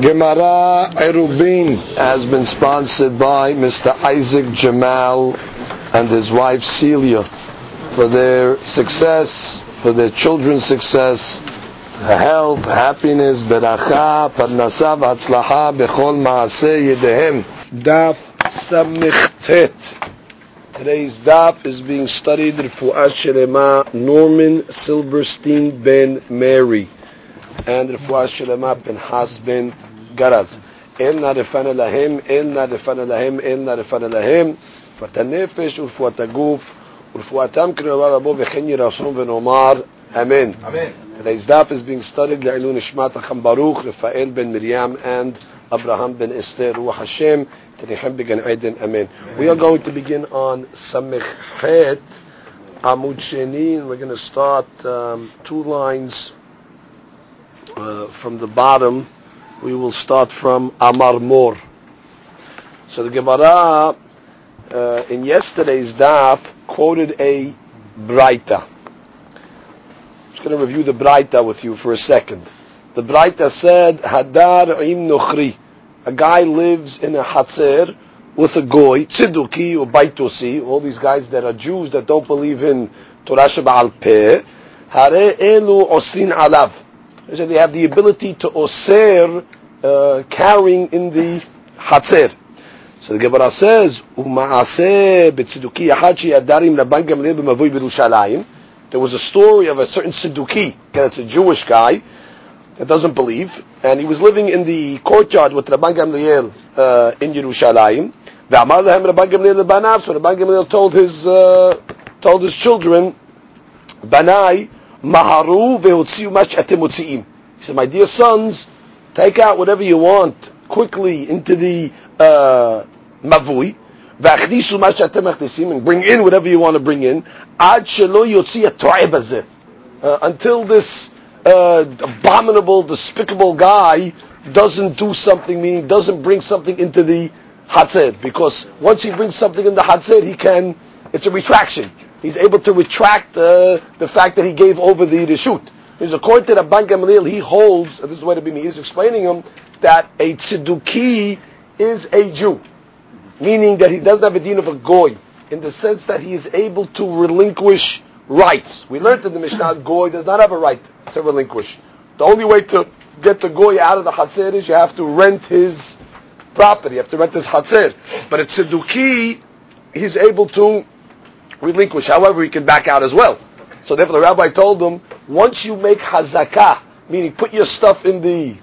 Gemara Erubin has been sponsored by Mr. Isaac Jamal and his wife Celia for their success, for their children's success, health, happiness, beracha, parnasa, v'atzlaha, bechol maaseh yedehem. Daf Samich Today's daf is being studied Refu'ah Shelema Norman Silverstein Ben Mary and רפואה שלמה, פנחס בן גרז. אין na רפנה להם, אין na רפנה להם, אין נא רפנה להם, רפואת הנפש ורפואת הגוף, ורפואתם קרובה רבו וכן ירסום ונאמר אמן. אמן. Today's daf is being studied לעילוי נשמת החם ברוך, רפאל בן מרים and Abraham ben Esther, Ruach Hashem, Terichem began Eden, Amen. We are going to begin on Samech Het, Amud Sheni, and we're going to start um, two lines uh, from the bottom, we will start from Amar Mor. So the Gemara uh, in yesterday's daf quoted a Braita. I'm just going to review the Braita with you for a second. The Braita said, Hadar im Nochri. A guy lives in a Hatzer with a goy, Tziduki or Baitosi, all these guys that are Jews that don't believe in Torah Sheba'al Peh. Hare elu osrin alav is that they have the ability to oser uh, carrying in the hatzer. So the Gemara says, "Umaaseh betziduki yahachi adarim laban gamliel b'mavui b'Yerushalayim." There was a story of a certain again, it's a Jewish guy that doesn't believe, and he was living in the courtyard with Rabban Gamliel uh, in Yerushalayim. Ve'amar lehem Rabban Gamliel lebanav, so Rabban Gamliel told his uh, told his children, "Banai." Maharu ve'otziu mash He said, my dear sons, take out whatever you want quickly into the uh, mavui. V'achnisu mash atem and bring in whatever you want to bring in. Ad shelo yotzi uh, Until this uh, abominable, despicable guy doesn't do something, meaning doesn't bring something into the Hatzer. Because once he brings something in the Hatzer, he can, it's a retraction he's able to retract uh, the fact that he gave over the reshut. Because according to the Rabban Gamaliel, he holds, this is the way to be me, he's explaining him that a tzeduki is a Jew, meaning that he doesn't have a deen of a goy, in the sense that he is able to relinquish rights. We learned in the Mishnah, goy does not have a right to relinquish. The only way to get the goy out of the hatzer is you have to rent his property, you have to rent his hatzer. But a tzeduki, he's able to relinquish. However, he can back out as well. So therefore, the rabbi told him, once you make hazakah, meaning put your stuff in the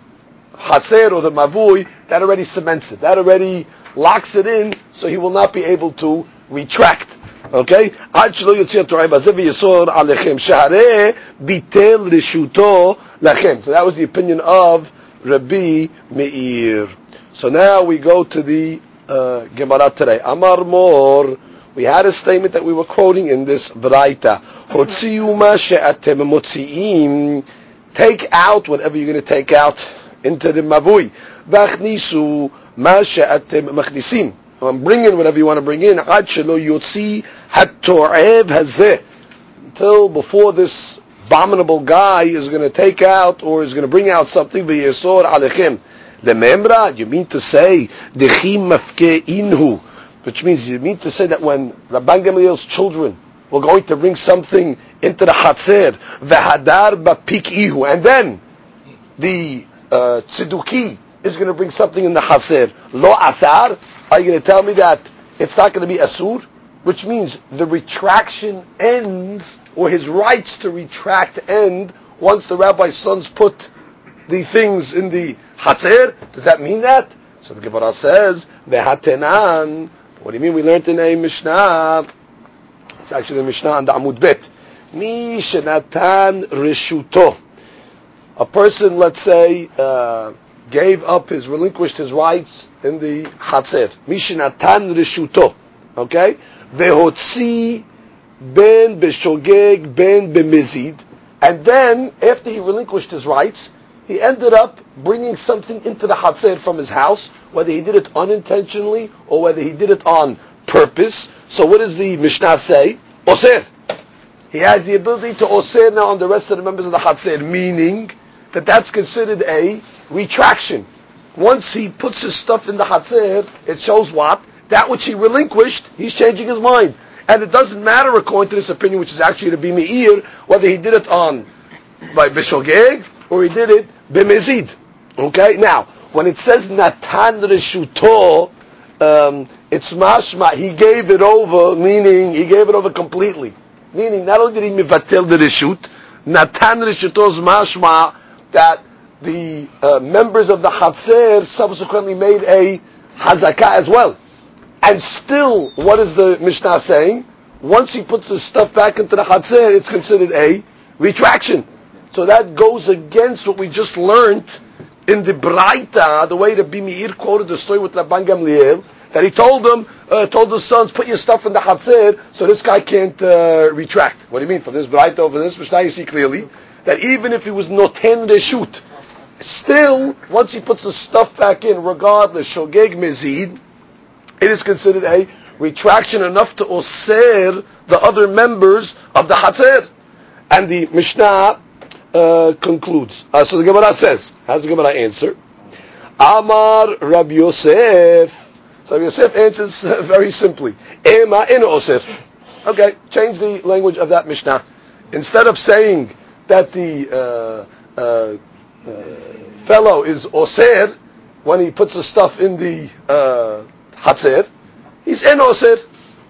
hatzer or the mavui, that already cements it. That already locks it in, so he will not be able to retract. Okay? עד שלא יוציא התורה בזה ויסור עליכם, שהרי ביטל רשותו לכם. So that was the opinion of Rabbi Meir. So now we go to the uh, Gemara today. Amar Mor, we had a statement that we were quoting in this Braita. Take out whatever you're going to take out into the mavui. Vachnisu ma she'atem machnisim. I'm bringing whatever you want to bring in. Ad shelo yotzi hatorev hazeh. Until before this abominable guy is going to take out or is going to bring out something v'yesor alechem. The memra, you mean to say, dechim mafke inhu which means you mean to say that when Rabban Gamaliel's children were going to bring something into the Hatzer, the Hadar Bapikihu, and then the uh, Tziduki is going to bring something in the Hatzer, Lo Asar, are you going to tell me that it's not going to be Asur? Which means the retraction ends, or his rights to retract end, once the rabbi's sons put the things in the Hatzer. Does that mean that? So the Gemara says, Vehatenan, what do you mean? We learned in a Mishnah. It's actually the Mishnah on the Amud Bet. Mi shenatan reshuto. A person, let's say, uh, gave up his, relinquished his rights in the Hatzer. Mi shenatan reshuto. Okay? Vehotzi ben beshogeg ben bemizid. And then, after he relinquished his rights, he ended up bringing something into the Hatzer from his house, whether he did it unintentionally or whether he did it on purpose. So what does the Mishnah say? Osir. He has the ability to osir now on the rest of the members of the Hatzer, meaning that that's considered a retraction. once he puts his stuff in the Hatzer, it shows what? That which he relinquished, he's changing his mind. And it doesn't matter according to this opinion, which is actually to be Meir, whether he did it on by Bishogeg or he did it b'mezid. Okay? Now, when it says Natan Reshuto, um, it's mashma, he gave it over, meaning he gave it over completely. Meaning, not only did he mivatel the reshut, Natan Reshuto's mashma, that the uh, members of the Hatzer subsequently made a hazakah as well. And still, what is the Mishnah saying? Once he puts his stuff back into the Hatzer, it's considered a retraction. So that goes against what we just learned in the Braita, the way the Bimir quoted the story with Rabban Gamliel, that he told them, uh, told his sons, put your stuff in the Hatzer, so this guy can't uh, retract. What do you mean? From this Braita over this Mishnah, you see clearly that even if he was not noten reshut, still, once he puts the stuff back in, regardless, shogeg mezid, it is considered a retraction enough to osir the other members of the Hatzer. And the Mishnah uh, concludes. Uh, so the Gemara says, how does the Gemara answer? Amar Rabbi Yosef. So Rabbi Yosef answers uh, very simply. Ema in osir. Okay, change the language of that Mishnah. Instead of saying that the uh, uh, fellow is osir when he puts the stuff in the uh, Hatzer, he's in Osir.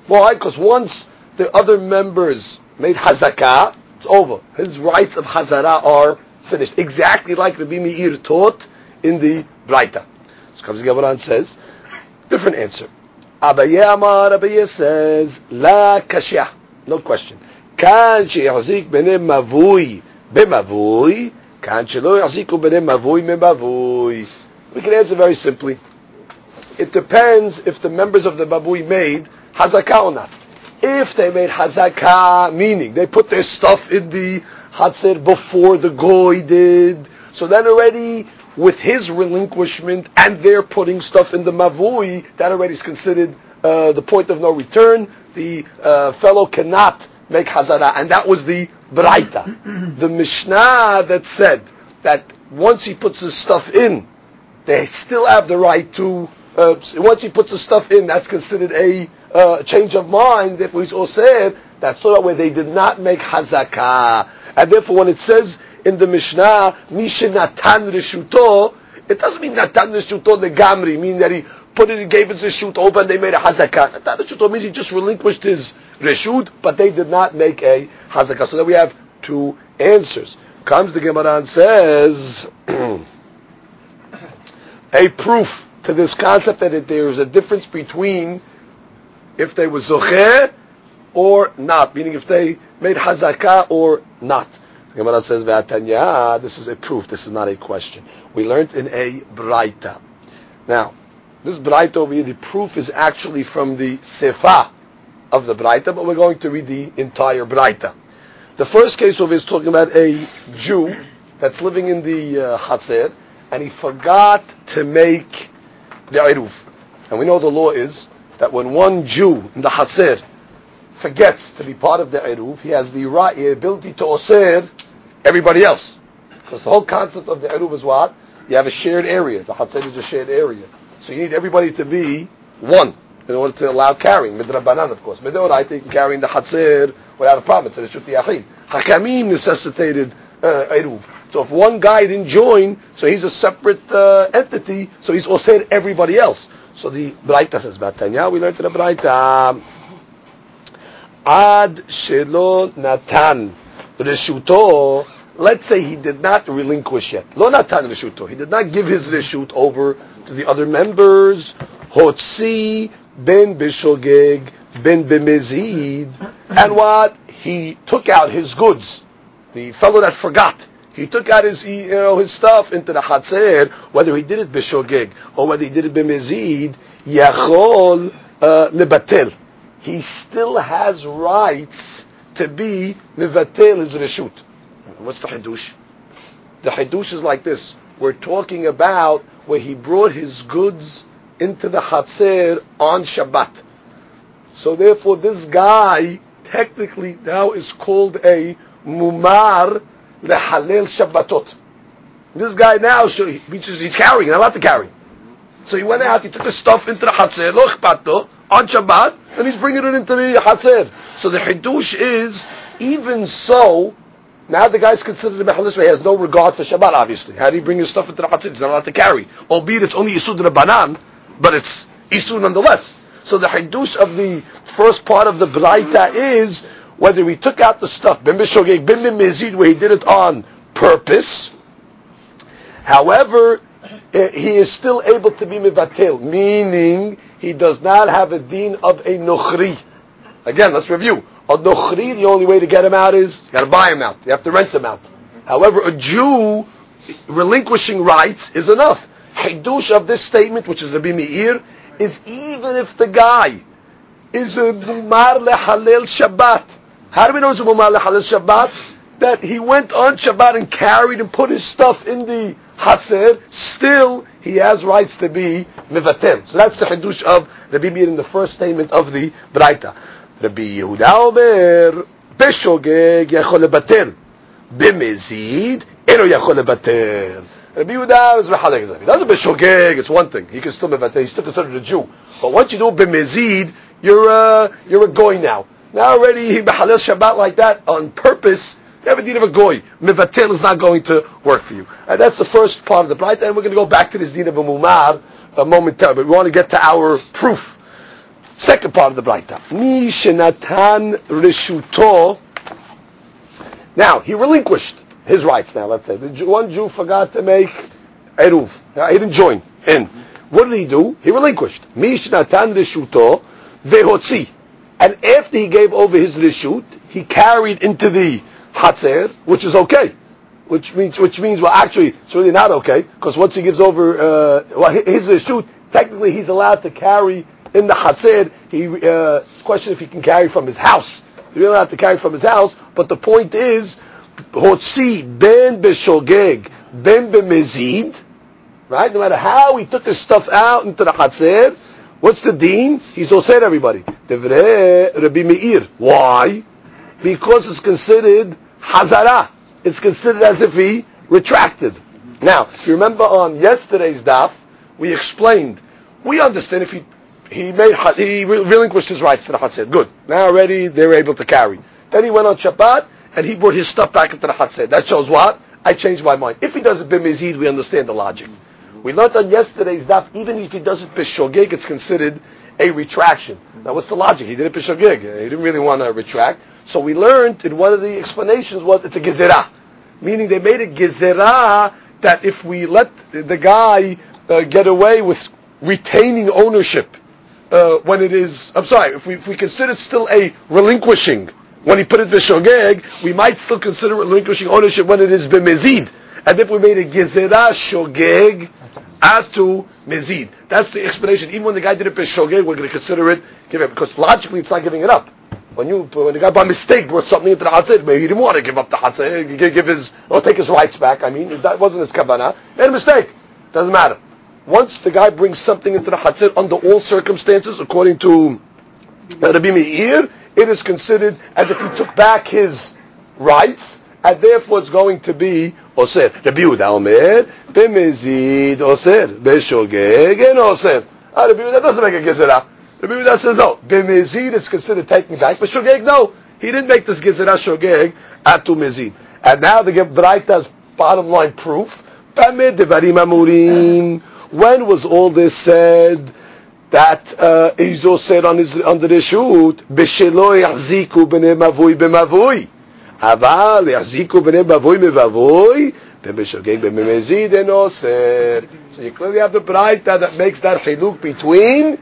Why? Because once the other members made Hazakah, it's over. His rights of Hazara are finished. Exactly like Rabbi Meir taught in the Braita. So comes the Gemara and says, different answer. Abaye Amar, Abaye says, La Kashya. No question. Kan she'yazik benem mavui b'mavui, kan she'lo yaziku benem mavui b'mavui. We can answer very simply it depends if the members of the babui made hazakah or not. If they made hazakah, meaning they put their stuff in the hatzir before the goy did, so then already with his relinquishment and their putting stuff in the mavui, that already is considered uh, the point of no return. The uh, fellow cannot make hazara, and that was the braita, the mishnah that said that once he puts his stuff in, they still have the right to uh, once he puts the stuff in, that's considered a uh, change of mind. Therefore, he's said that's not where they did not make hazakah, and therefore, when it says in the Mishnah, Misha Natan Rishuto, it doesn't mean Natan Rishuto the Gamri, meaning that he put it, he gave his reshut over, and they made a hazakah. Natan Rishuto means he just relinquished his reshut, but they did not make a hazakah. So then we have two answers. Comes the Gemara and says a proof to this concept that there is a difference between if they were zocher or not, meaning if they made hazakah or not. The Gemara says, this is a proof, this is not a question. We learned in a braita. Now, this braita over here, the proof is actually from the sefa of the braita, but we're going to read the entire braita. The first case over is talking about a Jew that's living in the uh, Hatzer, and he forgot to make the Eruv. And we know the law is that when one Jew in the Hatzer forgets to be part of the Eruv, he has the right, the ability to Osir everybody else. Because the whole concept of the Eruv is what? You have a shared area. The Hatzer is a shared area. So you need everybody to be one in order to allow carrying. Midrabanan, of course. Midoraita, you can carry in the Hatzer without a problem. It's a Shut Yachid. Hakamim necessitated uh, Eruv. So if one guy didn't join, so he's a separate uh, entity, so he's also everybody else. So the Braita says, Batanya, we learned in the Braita, Ad shelo natan reshuto, let's say he did not relinquish yet. Lo natan reshuto, he did not give his reshut over to the other members. Hotzi ben bishogeg ben bemezid, and what? He took out his goods. The fellow that forgot, he took out his, you know, his stuff into the Hatzer, whether he did it b'shogeg or whether he did it b'mezid, yachol uh, lebatel. He still has rights to be mevatel his reshut. What's the hadush? The hadush is like this. We're talking about where he brought his goods into the Hatzer on Shabbat. So therefore, this guy technically now is called a mumar lehalel Shabbatot. This guy now, he's carrying, not allowed to carry. So he went out, he took the stuff into the Hatzer, lo on Shabbat, and he's bringing it into the Hatzer. So the Hidush is, even so, now the guy's considered a Mechalish, he has no regard for Shabbat, obviously. How do you bring his stuff into the Hatzer? He's not allowed to carry. Albeit it's only Yisud the Banan, but it's Yisud nonetheless. So the Hidush of the first part of the Braita is, whether he took out the stuff, Bim Mizid, where he did it on purpose, however, eh, he is still able to be mivatel, meaning he does not have a deen of a nochri. Again, let's review. A nochri, the only way to get him out is you got to buy him out. You have to rent him out. However, a Jew relinquishing rights is enough. Hidush of this statement, which is Rabbi Meir, is even if the guy is a mumar lehalel Shabbat. How do we know it's a mumar lehalel Shabbat? That he went on Shabbat and carried and put his stuff in the Hatzer, still he has rights to be mivatem. So that's the Hidush of Rabbi Meir in the first statement of the Braita. Rabbi Yehuda Omer, Beshogeg yachol lebater, b'mezid, eno yachol lebater. Rabbi Yehuda is Mehalek He doesn't b'shogeg, it's one thing. He can still mivater, he's still considered a Jew. But once you do b'mezid, you're, uh, you're a goy now. Now already he Mehalel Shabbat like that on purpose, you have a of a goy. Mivatel is not going to work for you. And that's the first part of the bright. And we're going to go back to this deed of a mumar uh, a momentarily. But we want to get to our proof. Second part of the bright. Mi shenatan rishuto. Now he relinquished his rights. Now let's say the one Jew forgot to make eruv. He didn't join in. What did he do? He relinquished. Mi shenatan rishuto vehotzi. And after he gave over his rishut, he carried into the Hatzer, which is okay. Which means, which means, well, actually, it's really not okay, because once he gives over, uh, well, his reshut, technically he's allowed to carry in the Hatzer. He, uh, question if he can carry from his house. He's really allowed to carry from his house, but the point is, Hotzi ben beshogeg ben bemezid, right? No matter how he took his stuff out into the Hatzer, what's the deen? He's all said everybody. Devre Rabbi Meir. Why? because it's considered hazara. It's considered as if he retracted. Now, if you remember on yesterday's daf, we explained, we understand if he he made he relinquished his rights to the Hatzir. Good. Now already they're able to carry. Then he went on Shabbat and he brought his stuff back into the Hatzir. That shows what? I changed my mind. If he does it b'mizid, we understand the logic. We learned on yesterday's daf, even if he does it b'shogeg, it's considered a retraction. Now what's the logic? He did it b'shogeg. He didn't really want to retract. So we learned in one of the explanations was it's a gezerah, meaning they made a gezerah that if we let the guy uh, get away with retaining ownership uh, when it is, I'm sorry, if we, if we consider it still a relinquishing when he put it b'shogeg, we might still consider relinquishing ownership when it is b'mezid. And if we made a gezerah shogeg atu mezid. That's the explanation. Even when the guy did it b'shogeg, we're going to consider it, give it, because logically it's not giving it up. When you when the guy by mistake brought something into the hatzir, maybe he didn't want to give up the hatzir, give his or take his rights back. I mean, that wasn't his kavanah. Made a mistake. Doesn't matter. Once the guy brings something into the hatzir under all circumstances, according to Rabbi Meir, it is considered as if he took back his rights, and therefore it's going to be osir. Rabbi Yehuda Omer, b'mezid osir, b'shogeg and osir. Ah, Rabbi Yehuda doesn't make a gezerah. The Yehuda says no. B'mezid is considered taking back, but shogeg no. He didn't make this gezerah shogeg atu mezid. And now the Braita's bottom line proof. When was all this said? That uh, Izo said on his under the shoot, "B'shelo yachziku b'nei mavui b'mavui." אבל יחזיקו בני מבוי מבוי, ובשוגג בממזיד אין אוסר. So you clearly have the Braita that makes that chiluk between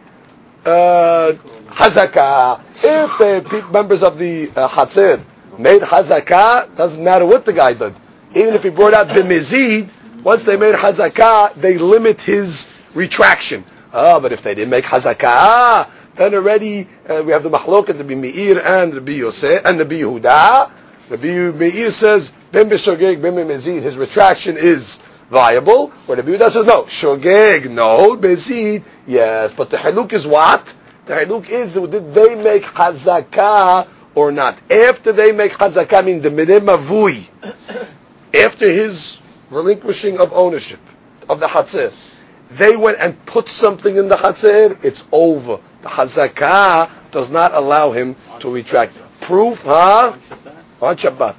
uh, hazakah. If the members of the uh, Hatzir made hazakah, doesn't matter what the guy did. Even if he brought out the mizid, once they made hazakah, they limit his retraction. Oh, but if they didn't make hazakah, then already uh, we have the mahlokat, the Meir and the Yosef and the Yehuda. The Meir says, ben b'shogeg, ben mizid, his retraction is viable. Where the Yehuda says, no, shogeg, no, mizid, Yes, but the haluk is what? The haluk is, did they make hazakah or not? After they make hazakah, I mean the mavui, after his relinquishing of ownership of the Hatzir, they went and put something in the Hatzir, it's over. The Hazakah does not allow him to retract. Proof, huh? On Shabbat.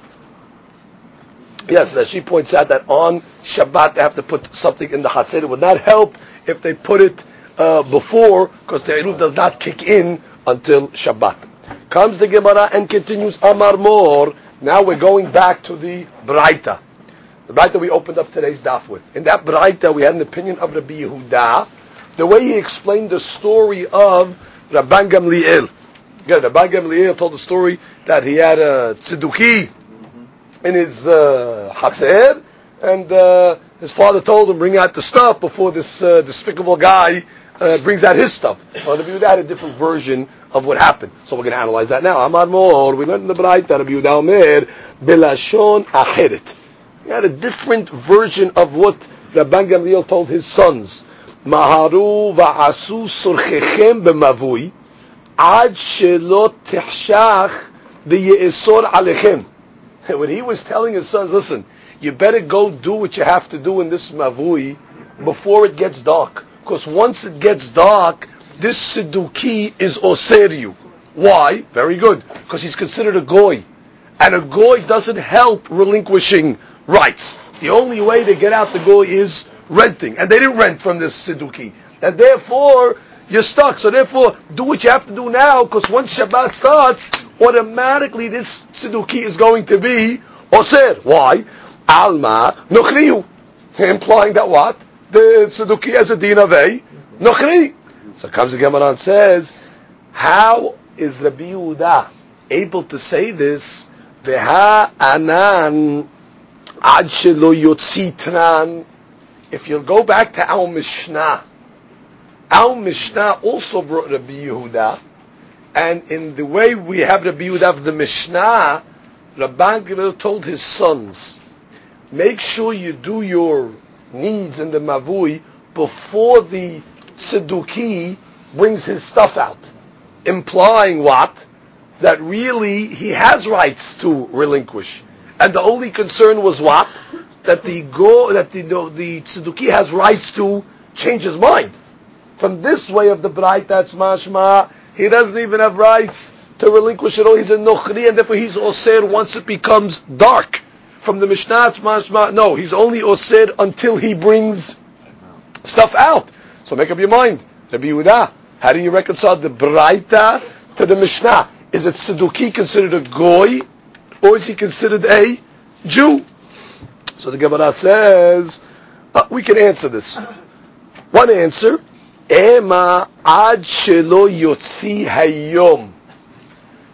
Yes, that she points out that on Shabbat they have to put something in the Hatzir. It would not help if they put it uh, before, because the Eruv does not kick in until Shabbat. Comes the Gemara and continues Amar Mor. Now we're going back to the Braita. The Braita we opened up today's daf with. In that Braita we had an opinion of Rabbi Yehuda, the way he explained the story of Rabban Gamliel. Again, Rabban Gamliel told the story that he had a tzeduki in his uh, Hatzer, and uh, his father told him, bring out the stuff before this uh, despicable guy uh, brings out his stuff. Well, Rabbi Yehuda had a different version of what happened. So we're going to analyze that now. Amar Mor, we learned in the Braita, Rabbi Yehuda Omer, Belashon Acheret. He had a different version of what Rabban Gamliel told his sons. Maharu va'asu surchechem b'mavui ad tehshach alechem. When he was telling his sons, listen, you better go do what you have to do in this mavui before it gets dark. Because once it gets dark, this Sidduki is Oseriu. Why? Very good. Because he's considered a goy. And a goy doesn't help relinquishing rights. The only way to get out the goy is renting. And they didn't rent from this Sidduki. And therefore, you're stuck. So therefore, do what you have to do now, because once Shabbat starts, automatically this Sidduki is going to be Oser. Why? Alma Nochriu. Implying that what? The Sidduki has a din of a Nochri. So comes the Gemara and says, how is Rabbi Yehuda able to say this? Veha anan ad shelo. If you'll go back to our Mishnah, our Mishnah also brought Rabbi Yehuda, and in the way we have Rabbi Yehuda of the Mishnah, Rabban Gamliel told his sons, make sure you do your needs in the Mavui before the Sidduki brings his stuff out. Implying what? That really he has rights to relinquish. And the only concern was what? That the go that the the, the Tzedukah has rights to change his mind. From this way of the bright, that's mashma. He doesn't even have rights to relinquish it all. He's a nochri, and therefore he's osir once it becomes dark. From the Mishnah, it's mashma. No, he's only osir until he brings stuff out. So make up your mind. Rabbi Yehuda, how do you reconcile the Braita to the Mishnah? Is it Sidduki considered a goy, or is he considered a Jew? So the Gemara says, uh, we can answer this. One answer, Ema ad shelo yotzi hayom,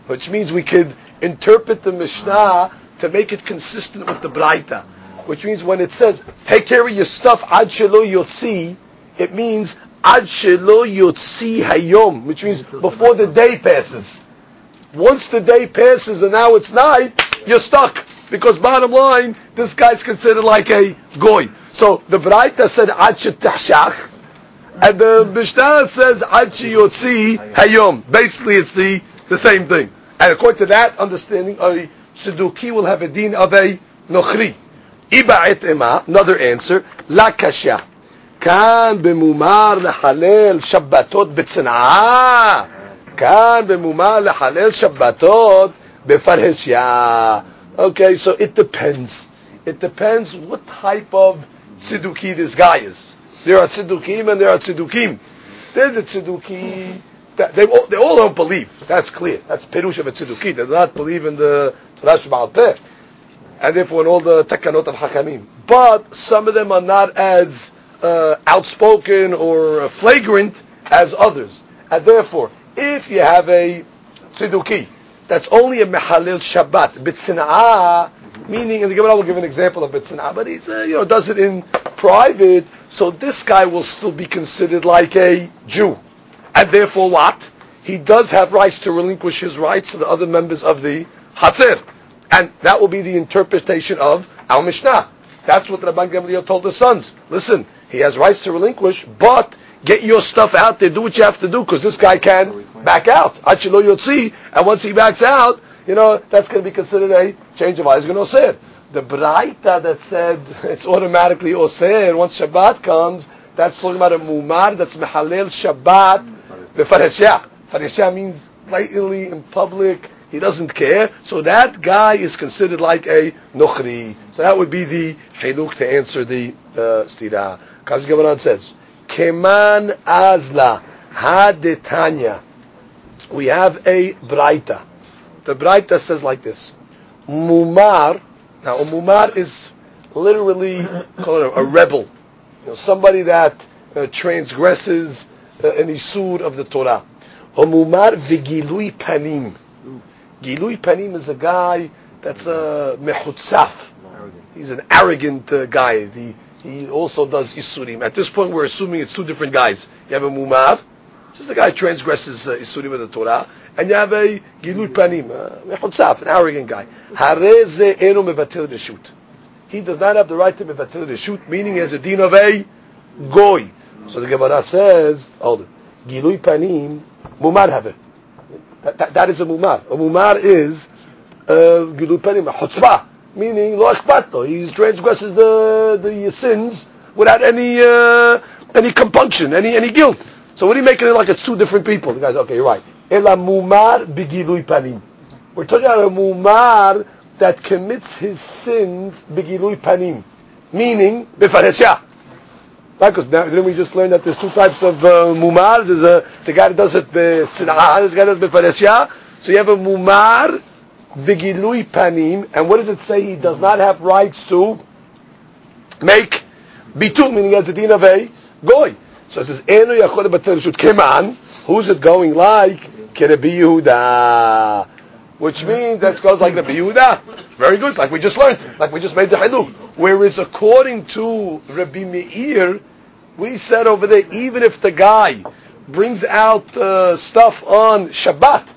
which means we could interpret the Mishnah to make it consistent with the Braita, which means when it says, take care of your stuff ad shelo yotzi, it means ad shelo yotzi hayom, which means before the day passes. Once the day passes and now it's night, you're stuck. Because bottom line, this guy's considered like a goy. So the Braita said ad tashach, and the Mishnah says ad yotzi hayom. Basically, it's the, the same thing. And according to that understanding, a Sidduki will have a din of a nochri. Iba et ema, another answer, la kasha. כאן במומר לחלל שבתות בצנעה. כאן במומר לחלל שבתות בפרהסיה. Okay, so it depends. It depends what type of tzeduki this guy is. There are tzedukim and there are tzedukim. There's a tzeduki that they all, they all don't believe. That's clear. That's perush of a tzeduki. They do not believe in the Torah Sheba'al. And therefore in all the takanot of Hakamim. But some of them are not as uh, outspoken or flagrant as others. And therefore, if you have a tzeduki that's only a mehalil Shabbat, bitzina'ah, meaning, and the Gemara will give an example of bitzina'ah, but he's, uh, you know, does it in private, so this guy will still be considered like a Jew. And therefore what? He does have rights to relinquish his rights to the other members of the Hatzir. And that will be the interpretation of our Mishnah. That's what Rabban Gamliel told his sons. Listen, he has rights to relinquish, but get your stuff out there, do what you have to do, because this guy can back out. Achilo Yotzi, and once he backs out, you know, that's going to be considered a change of eyes. Going to say it. The Braita that said it's automatically Osir once Shabbat comes, that's talking about a Mumar that's Mehalel Shabbat The Befareshah. Fareshah means blatantly in public, he doesn't care. So that guy is considered like a Nukhri. So that would be the Hiluk to answer the uh, Stira. Kazi Gavaran says, Keman Azla Hadetanya. We have a Braita. The Braita says like this. Mumar now, a mumar is literally called a rebel, you know, somebody that uh, transgresses uh, an isur of the Torah. A mumar vigilui panim. Gilui panim is a guy that's a mechutzaf. He's an arrogant uh, guy. He also does isurim. At this point, we're assuming it's two different guys. You have a mumar, just the guy transgresses uh, isurim of the Torah, and you have a gilui panim, uh, an arrogant guy. He does not have the right to mevatil reshut, meaning he has a din of a goy. So the Gemara says, hold it, gilui panim, mumar have. That, that, is a mumar. A mumar is uh, panim, a chutzpah, meaning lo akhbato. He transgresses the the sins without any uh, any compunction, any any guilt. So what are you making it like it's two different people? The guy's okay, you're right. Ela mumar bigilui panim. We're talking about a mumar that commits his sins bigilui panim, meaning befareshah. Because didn't we just learn that there's two types of uh, mumar? There's a the guy that does it besinah, this guy does befareshah. So you have a mumar bigilui panim, and what does it say? He does not have rights to make bitul, meaning has a din of a goy. So it says enu yachol batel keman. Who's it going like? Kerebi Yehuda. Which means that goes like Rabbi Yehuda. Very good, like we just learned, like we just made the haluk. Whereas according to Rabbi Meir, we said over there, even if the guy brings out uh, stuff on Shabbat,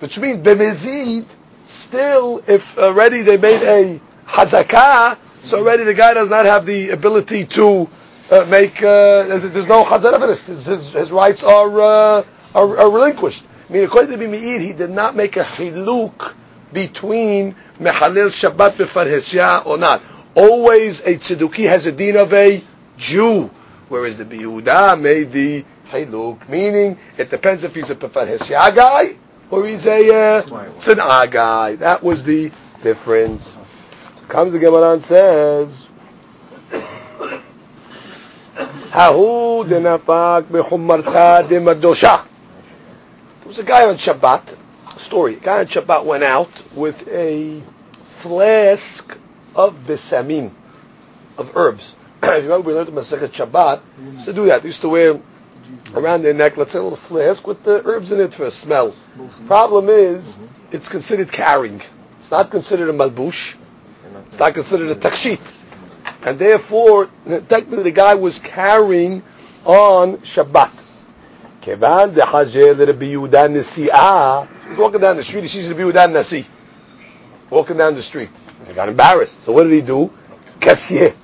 which means bemezid, still, if already they made a hazakah, so already the guy does not have the ability to uh, make. Uh, there's no chazara his, his, his rights are, uh, are, are relinquished. I mean, according to Meir, he did not make a chiluk between mechalel Shabbat befarhesya or not. Always a tzeduki has a din of a Jew, whereas the Yehuda made the chiluk, meaning it depends if he's a befarhesya guy or he's a uh, guy. That was the difference. So comes the Gemara and says. There was a guy on Shabbat, story, a guy on Shabbat went out with a flask of besamim, of herbs. If you remember we learned in Masechet Shabbat, to do that. They used to wear around their neck, let's say a little flask with the herbs in it for a smell. Problem is, it's considered carrying. It's not considered a malbush. It's not considered a takshit. And therefore, technically the guy was carrying on Shabbat. De Hajer Rabbi Yehuda Nesi'ah. He's walking down the street, he sees Rabbi Yehuda Nasi. Walking down the street. He got embarrassed. So what did he do? Kassier.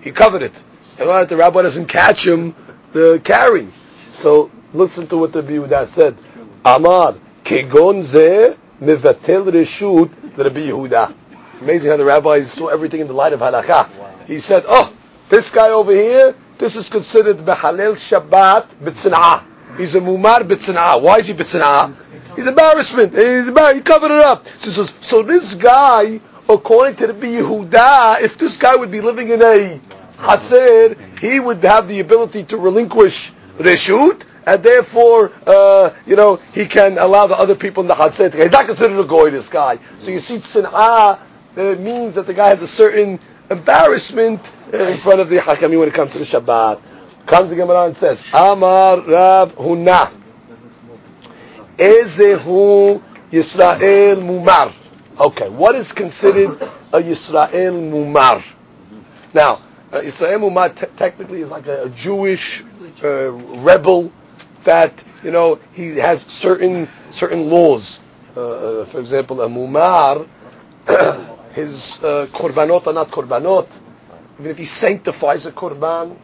He covered it. And the rabbi doesn't catch him, the carrying. So listen to what the Yehuda said. Amar, Kegon ze mevatel reshut Rabbi Yehuda. Amazing how the rabbis saw everything in the light of halakha. He said, oh, this guy over here, this is considered behalel Shabbat b'tzin'ah. He's a mumar b'tzin'ah. Why is he b'tzin'ah? He's embarrassment. He's embarrassed. He covered it up. So, so, this guy, according to the Yehuda, if this guy would be living in a Hatzer, he would have the ability to relinquish reshut, and therefore, uh, you know, he can allow the other people in the Hatzer to He's not considered a goy, this guy. So you see, tzina uh, means that the guy has a certain embarrassment in front of the Hakami when it comes to the Shabbat. Comes the Gemara and says, Amar Rab Huna. Ezehu Yisrael Mumar. Okay, what is considered a Yisrael Mumar? Now, uh, Yisrael Mumar te- technically is like a, a Jewish uh, rebel that you know he has certain certain laws. Uh, uh for example, a Mumar, his uh, korbanot are not korbanot. Even if he sanctifies a korban,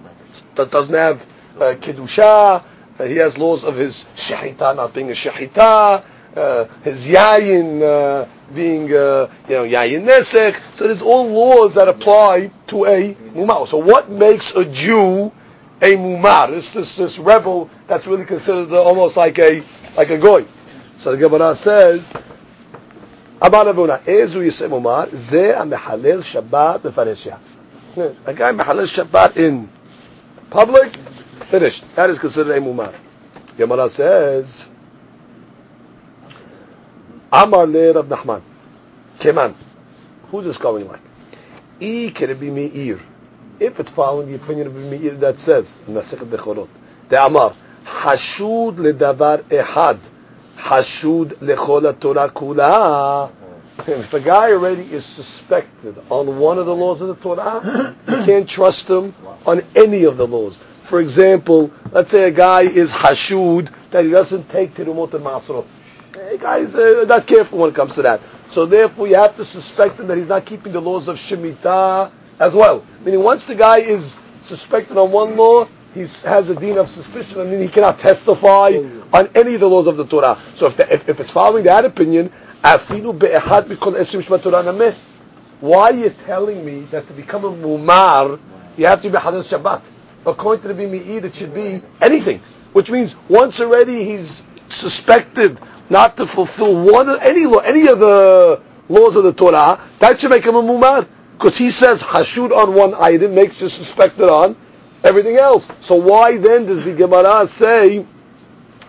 that doesn't have uh, kedusha. Uh, he has laws of his shahita not being a shahita. uh, his yayin uh, being, uh, you know, yayin nesech. So there's all laws that apply to a mumar. So what makes a Jew a mumar? This this this rebel that's really considered almost like a like a goy. So the Gemara says. אמר רבונה, איזו יסי מומר? זה המחלל שבת בפרשיה. A guy מחלל שבת in public, finished. That is considered a mumar. Gemara says, Amar le Rav Nachman. Keman. Who's this going like? E can it be meir? If it's following the opinion of meir that says, Masechet Bechorot, the Amar, Hashud ledavar ehad, Hashud lechol Torah kula. If a guy already is suspected on one of the laws of the Torah, you can't trust him on any of the laws. For example, let's say a guy is hashud that he doesn't take terumot and masrot. A guy is uh, not careful when it comes to that. So therefore, you have to suspect him that he's not keeping the laws of shemitah as well. Meaning, once the guy is suspected on one law, he has a dean of suspicion, I mean, he cannot testify on any of the laws of the Torah. So if, the, if, if it's following that opinion, why are you telling me that to become a mumar, you have to be Hadith Shabbat? according to the Bimi'id, it should be anything. Which means once already he's suspected not to fulfill one any law, any of the laws of the Torah, that should make him a mumar. Because he says hashud on one item makes you suspected on everything else. So why then does the Gemara say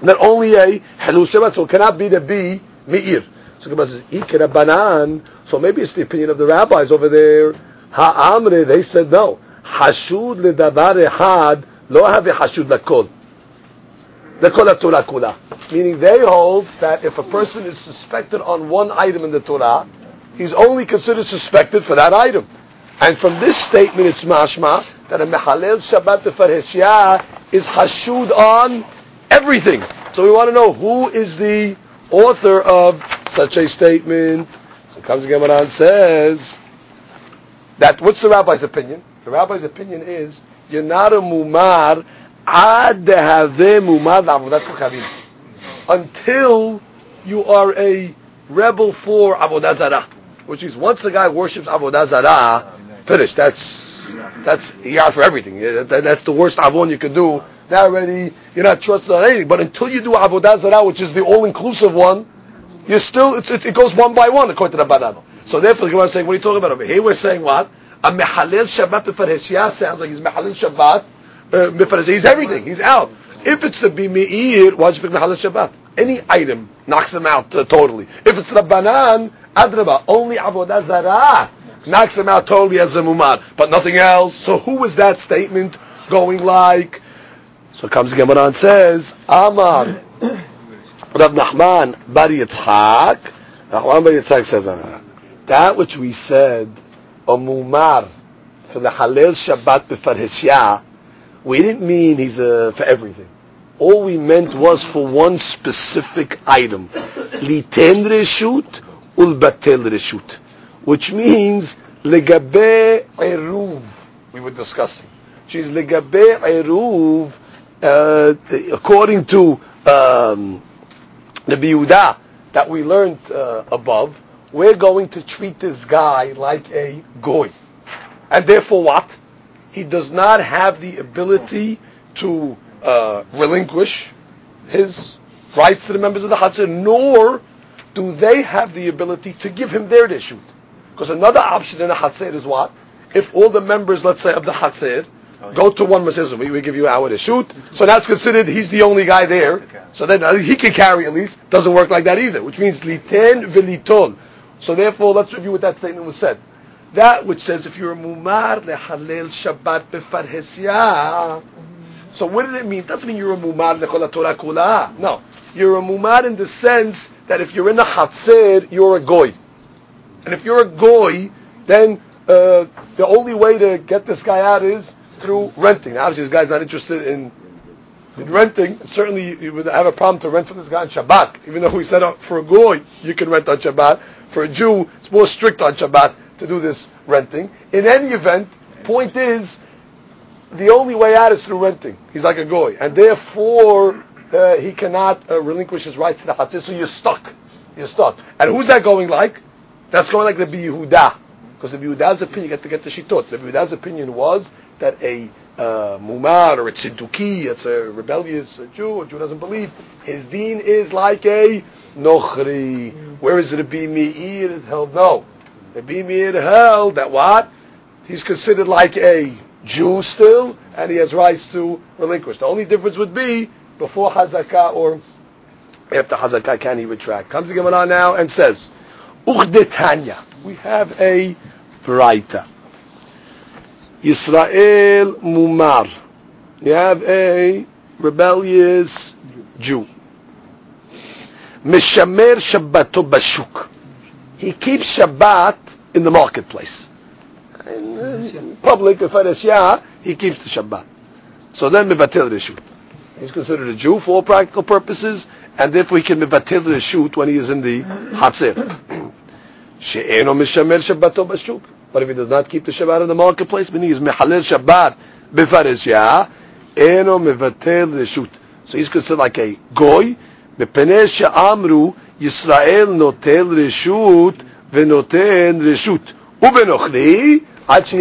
that only a Helul so cannot be the B, Meir? So Gemara says, Ikra Banan, so maybe it's the opinion of the rabbis over there. Ha'amre, they said no. Hashud ledavar ehad, lo have hashud lakol. Lakol Torah kula. Meaning they hold that if a person is suspected on one item in the Torah, he's only considered suspected for that item. And from this statement, it's mashma that a Mehalel Shabbat Farhesyah is hashud on everything. So we want to know who is the author of such a statement. So comes the Gemara and says that what's the rabbi's opinion? The rabbi's opinion is you're not a mumar ad mumar until you are a rebel for avodah zarah, which is once a guy worships avodah zarah, finished. That's that's yeah for everything. That's the worst avon you can do. Now already you're not trusted on anything. But until you do avodah zarah, which is the all-inclusive one, you're still it, it, goes one by one according to the Banan. So therefore, the Gemara is saying, what are you talking about over here? We're saying what? A mehalel Shabbat befareshia sounds like he's mehalel Shabbat uh, He's everything. He's out. If it's the bimeir, why should you pick Shabbat? Any item knocks him out uh, totally. If it's the banan, adraba, only avodah zarah knocks him out totally as a mumar, but nothing else. So who is that statement going like? So comes Gemara and says, Amar, Rav Nachman Bar Yitzhak, Nachman Bar Yitzhak says, ah, that which we said a mumar for the Halel Shabbat b'farhishya, we didn't mean he's a, for everything. All we meant was for one specific item. Liten reshut ulbatel reshut. Which means legabe eruv. We were discussing. She's legabe eruv, uh, according to um, the Biyudah that we learned uh, above, we're going to treat this guy like a goy. And therefore what? He does not have the ability to uh, relinquish his rights to the members of the Hatzir, nor do they have the ability to give him their dishut. Because another option in a Hatzir is what? If all the members, let's say, of the Hatzir go to one Masizm, we, we give you our shoot. So that's considered he's the only guy there. So then uh, he can carry at least. Doesn't work like that either, which means liten v'litol. So therefore, let's review what that statement was said. That which says if you're a mumar lehalel Shabbat befarhesya. So what did it mean? It doesn't mean you're a mumar lechol Torah kula. No, you're a mumar in the sense that if you're in a hatzir, you're a goy, and if you're a goy, then uh, the only way to get this guy out is through renting. Now, obviously, this guy's not interested in in renting, certainly you would have a problem to rent from this guy on Shabbat. Even though we said for a goy you can rent on Shabbat, for a Jew it's more strict on Shabbat to do this renting. In any event, point is the only way out is through renting. He's like a goy, and therefore uh, he cannot uh, relinquish his rights to the chatzir. So you're stuck. you're stuck. And who's that going like? That's going like the Yehuda. Because the Yehuda's opinion, you get to get the Shitot. The Yehuda's opinion was that a uh, mumar or a tziduki, it's a rebellious Jew, a Jew doesn't believe, his deen is like a nochri. Whereas the Meir held no. The Meir held that what? He's considered like a Jew still, and he has rights to relinquish. The only difference would be before Hazakah or after Hazakah can he retract. Comes the Gemara now and says, Uchdetanya. We have a Braita. Yisrael Mumar. You have a rebellious Jew. Mishamer Shabbato Bashuk. He keeps Shabbat in the marketplace. In, in public, if yeah, he keeps the Shabbat. So then Mibatil Rishut. He's considered a Jew for all practical purposes, and therefore he can Mibatil Rishut when he is in the Hatzir. She'eno Mishamer Shabbato Bashuk. But if he does not keep the Shabbat in the marketplace, meaning he's Mehalel Shabbat Befarishya, Eno Mevatel Reshut. So he's considered like a Goy, Mepeneh She'amru, Yisrael Notel Reshut, Venoten Reshut. Ubenochli, Achi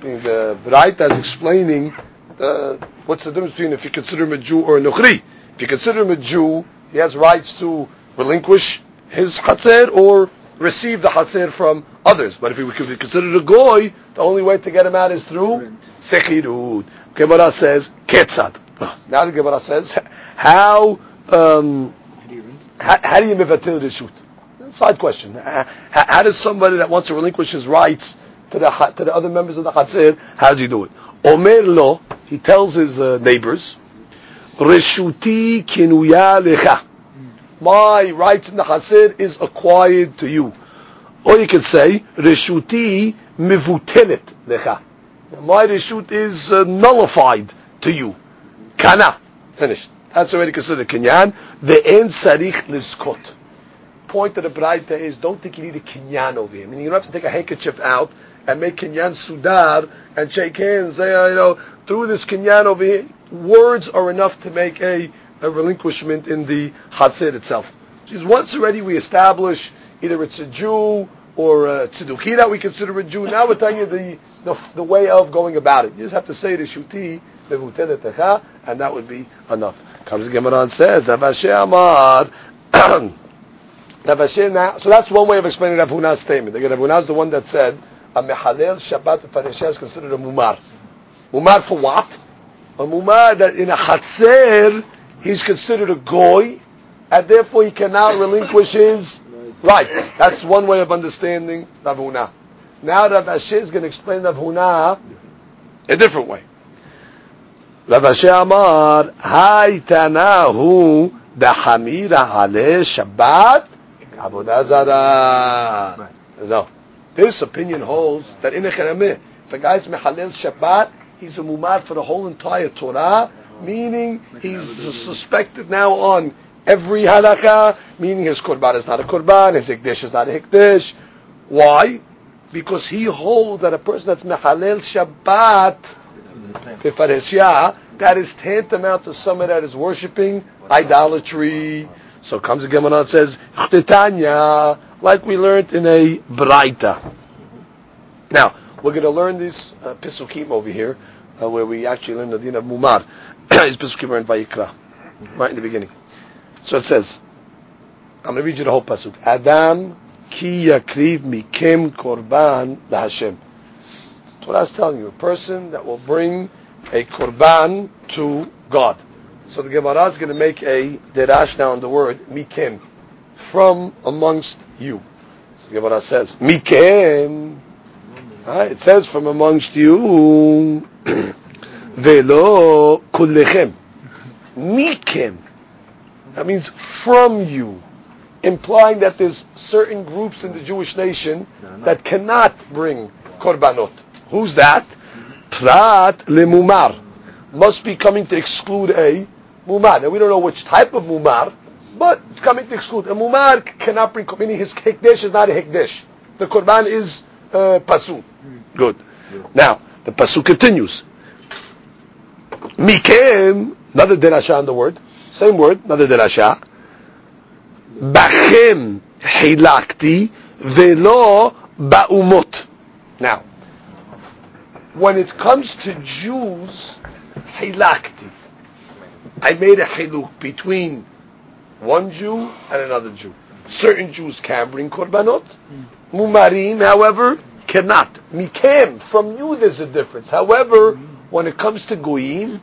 The Braita is explaining uh, what's the difference between if you consider him a Jew or a Nochri. If you consider him a Jew, he has rights to relinquish his Chatzir or receive the hasir from others. But if he could be considered a goy, the only way to get him out is through sechirut. Gemara says ketzad. Now the Gemara says how um, how, do you mivatil reshut? Side question. How, how, does somebody that wants to relinquish his rights to the to the other members of the chatzir, how does he do it? Omer lo, he tells his uh, neighbors, reshuti kinuya lecha my rights in the Hatzir is acquired to you. Or you could say, Reshuti mivutelet lecha. My Reshut is uh, nullified to you. Kana. Finished. That's already considered kinyan. The en sarich liskot. Point of the Braita is, don't think you need a kinyan over here. I mean, you don't have to take a handkerchief out and make kinyan sudar and shake hands. Say, you know, through this kinyan over here, words are enough to make a a relinquishment in the Hatzir itself. Because once already we establish either it's a Jew or a Tzeduki that we consider a Jew, now we're telling you the, the, the way of going about it. You just have to say the Shuti, and that would be enough. Comes the Gemara and says, Amar, so that's one way of explaining Rav Huna's statement. Again, Rav Huna is the one that said, a Mehalel Shabbat Fareshah is considered a Mumar. Mumar for what? A Mumar that in a Chatzir, he's considered a goy, and therefore he cannot relinquish his right. That's one way of understanding Rav Huna. Now Rav Ashi is going to explain Rav Huna a different way. Rav Ashi Amar, Hay Tanahu Hamira Ale Shabbat Avodah Zarah. No. This opinion holds that in a if a guy's Mehalel Shabbat, he's a mumar for the whole entire Torah, meaning he's suspected now on every halakha, meaning his korban is not a korban, his hikdish is not a hikdish. Why? Because he holds that a person that's mehalel Shabbat, that is tantamount to someone that is worshipping idolatry. So comes the Gemara and says, like we learned in a Braita. Now, we're going to learn this uh, Pisukim over here, uh, where we actually learn the din of Mumar. is Pesukim in Vayikra, right in the beginning. So it says, I'm going to read you the whole pasuk. Adam ki yakriv mikem korban laHashem. Torah is telling you, a person that will bring a korban to God. So the Gemara is going to make a derash now on the word mikem, from amongst you. So the Gemara says, mikem. Right, it says from amongst you. Velo kullechem. Mikem. That means from you. Implying that there's certain groups in the Jewish nation that cannot bring korbanot. Who's that? Prat lemumar. Must be coming to exclude a mumar. Now we don't know which type of mumar, but it's coming to exclude. A mumar cannot bring, meaning his hekdesh is not a hekdesh. The korban is uh. Good. Now, the pasuk continues. Mikem, another derasha on the word, same word, another derasha. Bachem hilakti velo ba'umot. Now, when it comes to Jews, hilakti. I made a hiluk between one Jew and another Jew. Certain Jews can bring korbanot. Mumarim, however, cannot. Mikem, from you there's a difference. However, when it comes to goyim,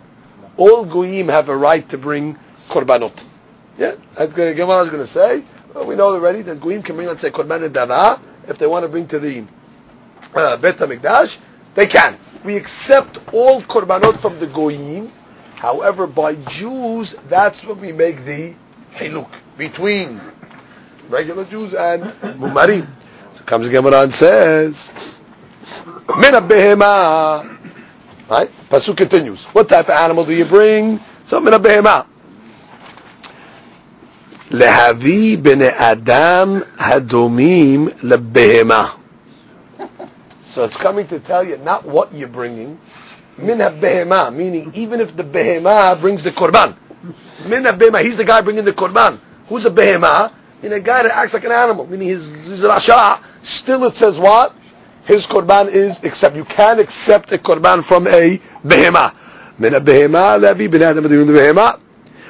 all goyim have a right to bring korbanot. Yeah, that's what I was going to say. Well, we know already that goyim can bring, let's say, korban dava if they want to bring to the uh, Bet HaMikdash, they can. We accept all korbanot from the goyim. However, by Jews, that's when we make the hiluk between regular Jews and mumarim. So comes the Gemara and says, Min Right? Pasuk continues. What type of animal do you bring? So min behema. Lehavi b'nei adam hadomim lebehema. So it's coming to tell you not what you're bringing. Min behema, meaning even if the behema brings the korban. Min behema, he's the guy bringing the korban. Who's a behema? In a guy that acts like an animal, meaning his, his rasha. Still it says what? His korban is, except you can accept a korban from a behema. Min behema, levi ben adam behema.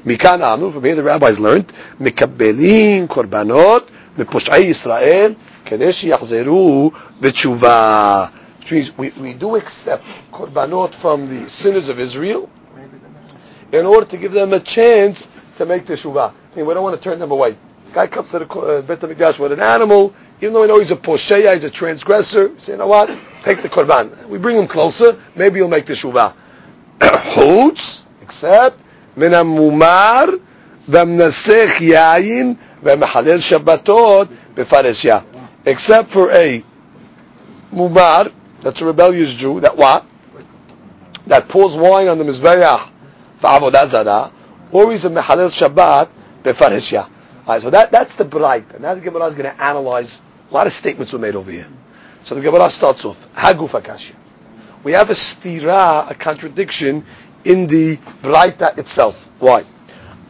מכאן אנו, from here the rabbis learned, מקבלים קורבנות מפושעי ישראל כדי שיחזרו בתשובה. Which means we, we do accept korbanot from the sinners of Israel in order to give them a chance to make teshuvah. I mean, we don't want to turn them away. Guy comes to the uh, Bet HaMikdash with an animal, even though we know he's a posheya, he's a transgressor. We say, you know what? Take the korban. We bring him closer. Maybe he'll make the shuvah. Chutz, except mina hamumar v'mnasech yayin v'mehalel shabbatot b'fareshya. Except for a mumar, that's a rebellious Jew, that what? That pours wine on the mizbeach for avodah zara, or he's a mehalel shabbat b'fareshya. Right, so that, that's the. And now the Gemara is going to analyze, a lot of statements were made over here. So the Gemara starts off, Haguf Akashya. We have a stira, a contradiction in the Braita itself. Why?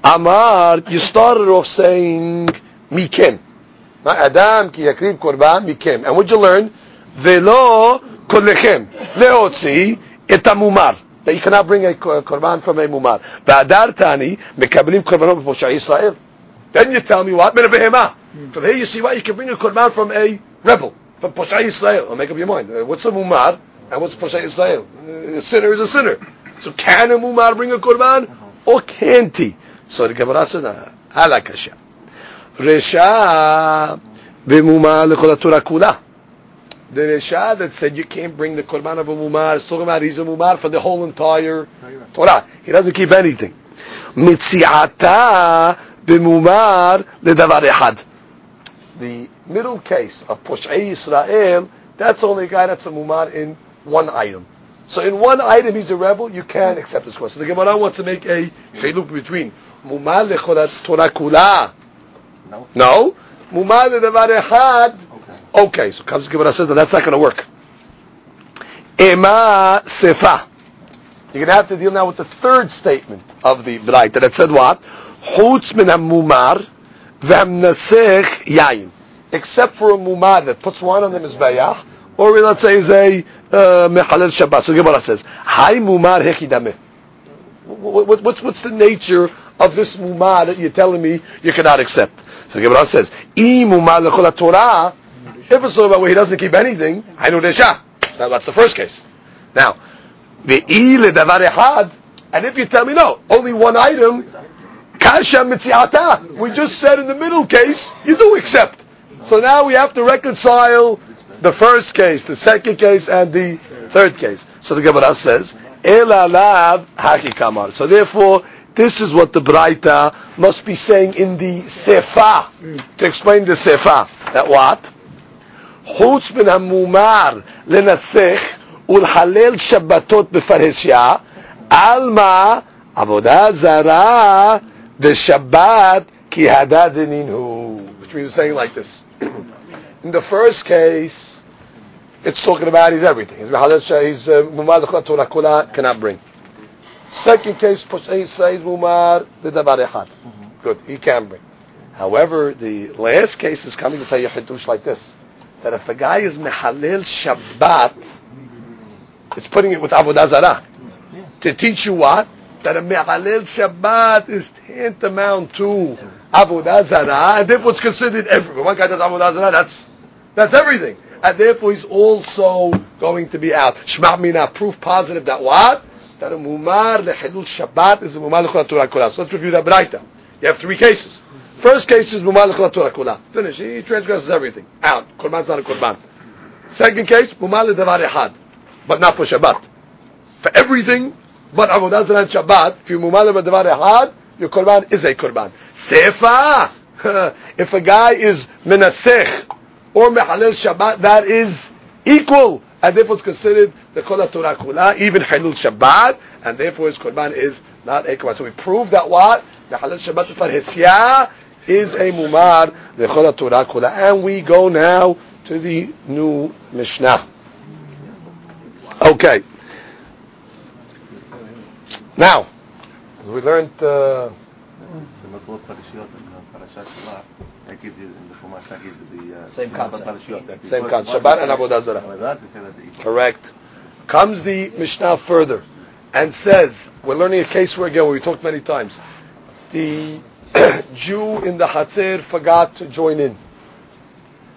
Amar, you started off saying mikem. Adam ki yakrib korban mikem. And what you learn? Velo kolechem. Leotzi etamumar. That you cannot bring a korban from a mumar. V'adar tani mekablim korbanot b'poshai Israel. Then you tell me what? Min behema. From here you see why you can bring a korban from a rebel. From Poshai Israel. Or make up your mind. Uh, what's a mumar? And what's Poshai Israel? Uh, a sinner is a sinner. So can a mumar bring a korban uh-huh. or can't he? So the Gemara says, ah, ala kasha. Resha b'mumar lechol Torah kula. The Resha that said you can't bring the korban of a mumar is talking about he's a mumar for the whole entire Torah. He doesn't keep anything. Mitziata b'mumar ledavar ehad. The middle case of Posh'ei Israel, that's only a guy that's a mumar in one item. So in one item he's a rebel, you can accept this question. The Gemara wants to make a chiluk between mumal lecholat Torah kula. No. No. Mumal ledavar echad. Okay, so comes the Gemara says that that's not going to work. Ema sefa. You're going to have to deal now with the third statement of the Braita that said what? Chutz min mumar v'hamnasech yayin. Except for a mumar that puts wine on the mizbeach, or let's say is a mechalel uh, Shabbat. So Gemara says, "Hay mumar hechidame." What's what's the nature of this mumar that you're telling me you cannot accept? So Gemara says, "I mumar lechol Torah." If it's about where he doesn't keep anything, I know desha. That's the first case. Now, the i ledavar ehad, and if you tell me no, only one item, kasha mitziata. We just said in the middle case, you do accept. So now we have to reconcile the first case, the second case, and the third case. So the Gemara says, Elalav haki kamar. So therefore, this is what the Braita must be saying in the Sefa, to explain the Sefa. That what? חוץ מן המומר לנסח ולחלל שבתות בפרהסיה, על מה עבודה זרה the Shabbat ki hadadininu, which means saying like this. In the first case, it's talking about he's everything. He's mehadesh, he's uh, mumar Torah cannot bring. Second case, he says mumar the davar echad. Mm-hmm. Good, he can bring. However, the last case is coming to tell you chidush like this: that if a guy is mehalil Shabbat, it's putting it with avodah zarah to teach you what that a Mehalil Shabbat is tantamount to Avodah Zarah, and therefore it's considered everything. One guy does Avodah Zarah, that's, that's everything. And therefore he's also going to be out. Shema Mina, proof positive that what? That a Mumar Lehilul Shabbat is a Mumar Lechol Torah So let's review that Braita. You have three cases. First case is Mumar Lechol Torah Kula. Finish. He transgresses everything. Out. Korban's not a Korban. Second case, Mumar Ledavar Ehad. But not for Shabbat. For everything, but Avodah Zarah and Shabbat, if you Mumar Ledavar Ehad, your Korban is a Korban. Sefa! if a guy is Menasech, or Mehalel Shabbat, that is equal. And therefore it's considered the Kol Torah Kula, even Halul Shabbat, and therefore his Korban is not a Korban. So we prove that what? Mehalel Shabbat for Hisyah is a Mumar, the Kol Torah Kula. And we go now to the new Mishnah. Okay. Now, we learned uh, same concept. Same concept. Shabbat and Avodah Zarah. Correct. Comes the Mishnah further and says, we're learning a case where again we talked many times. The Jew in the Hatzir forgot to join in.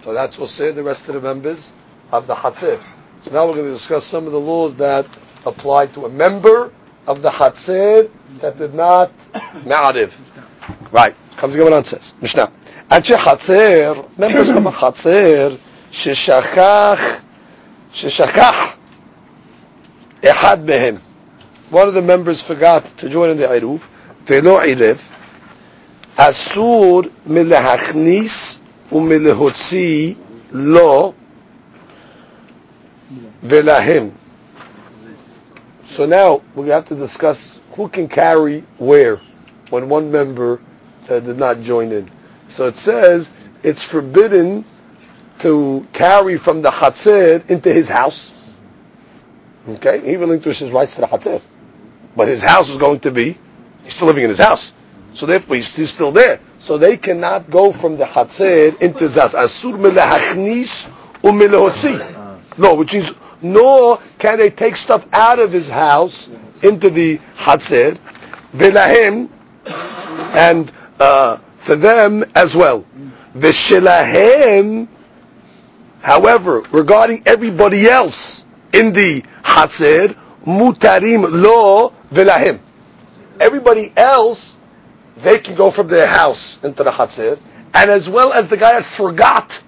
So that's what say the rest of the members of the Hatzir. So now we're going to discuss some of the laws that apply to a member of the Hatzir that did not Ma'ariv. Right. Comes the and says. Mishnah. Anche Hatzir, members of a Hatzir, Sheshachach, Sheshachach, Ehad Mehem. One of the members forgot to join in the Iruv, Velo Irev, Asur Milahachnis Umilahotzi Lo ve'lahem. So now we have to discuss who can carry where when one member uh, did not join in. So it says it's forbidden to carry from the chatzir into his house. Okay, he relinquished his rights to the chatzir, but his house is going to be he's still living in his house, so therefore he's, he's still there. So they cannot go from the chatzir into zaz asur melachnis umelehotzi. No, which means nor can they take stuff out of his house into the chatzir velahem and. Uh, for them as well. Vishilahem, however, regarding everybody else in the Hatzir, mutarim lo vilahim. Everybody else, they can go from their house into the Hatzir, and as well as the guy that forgot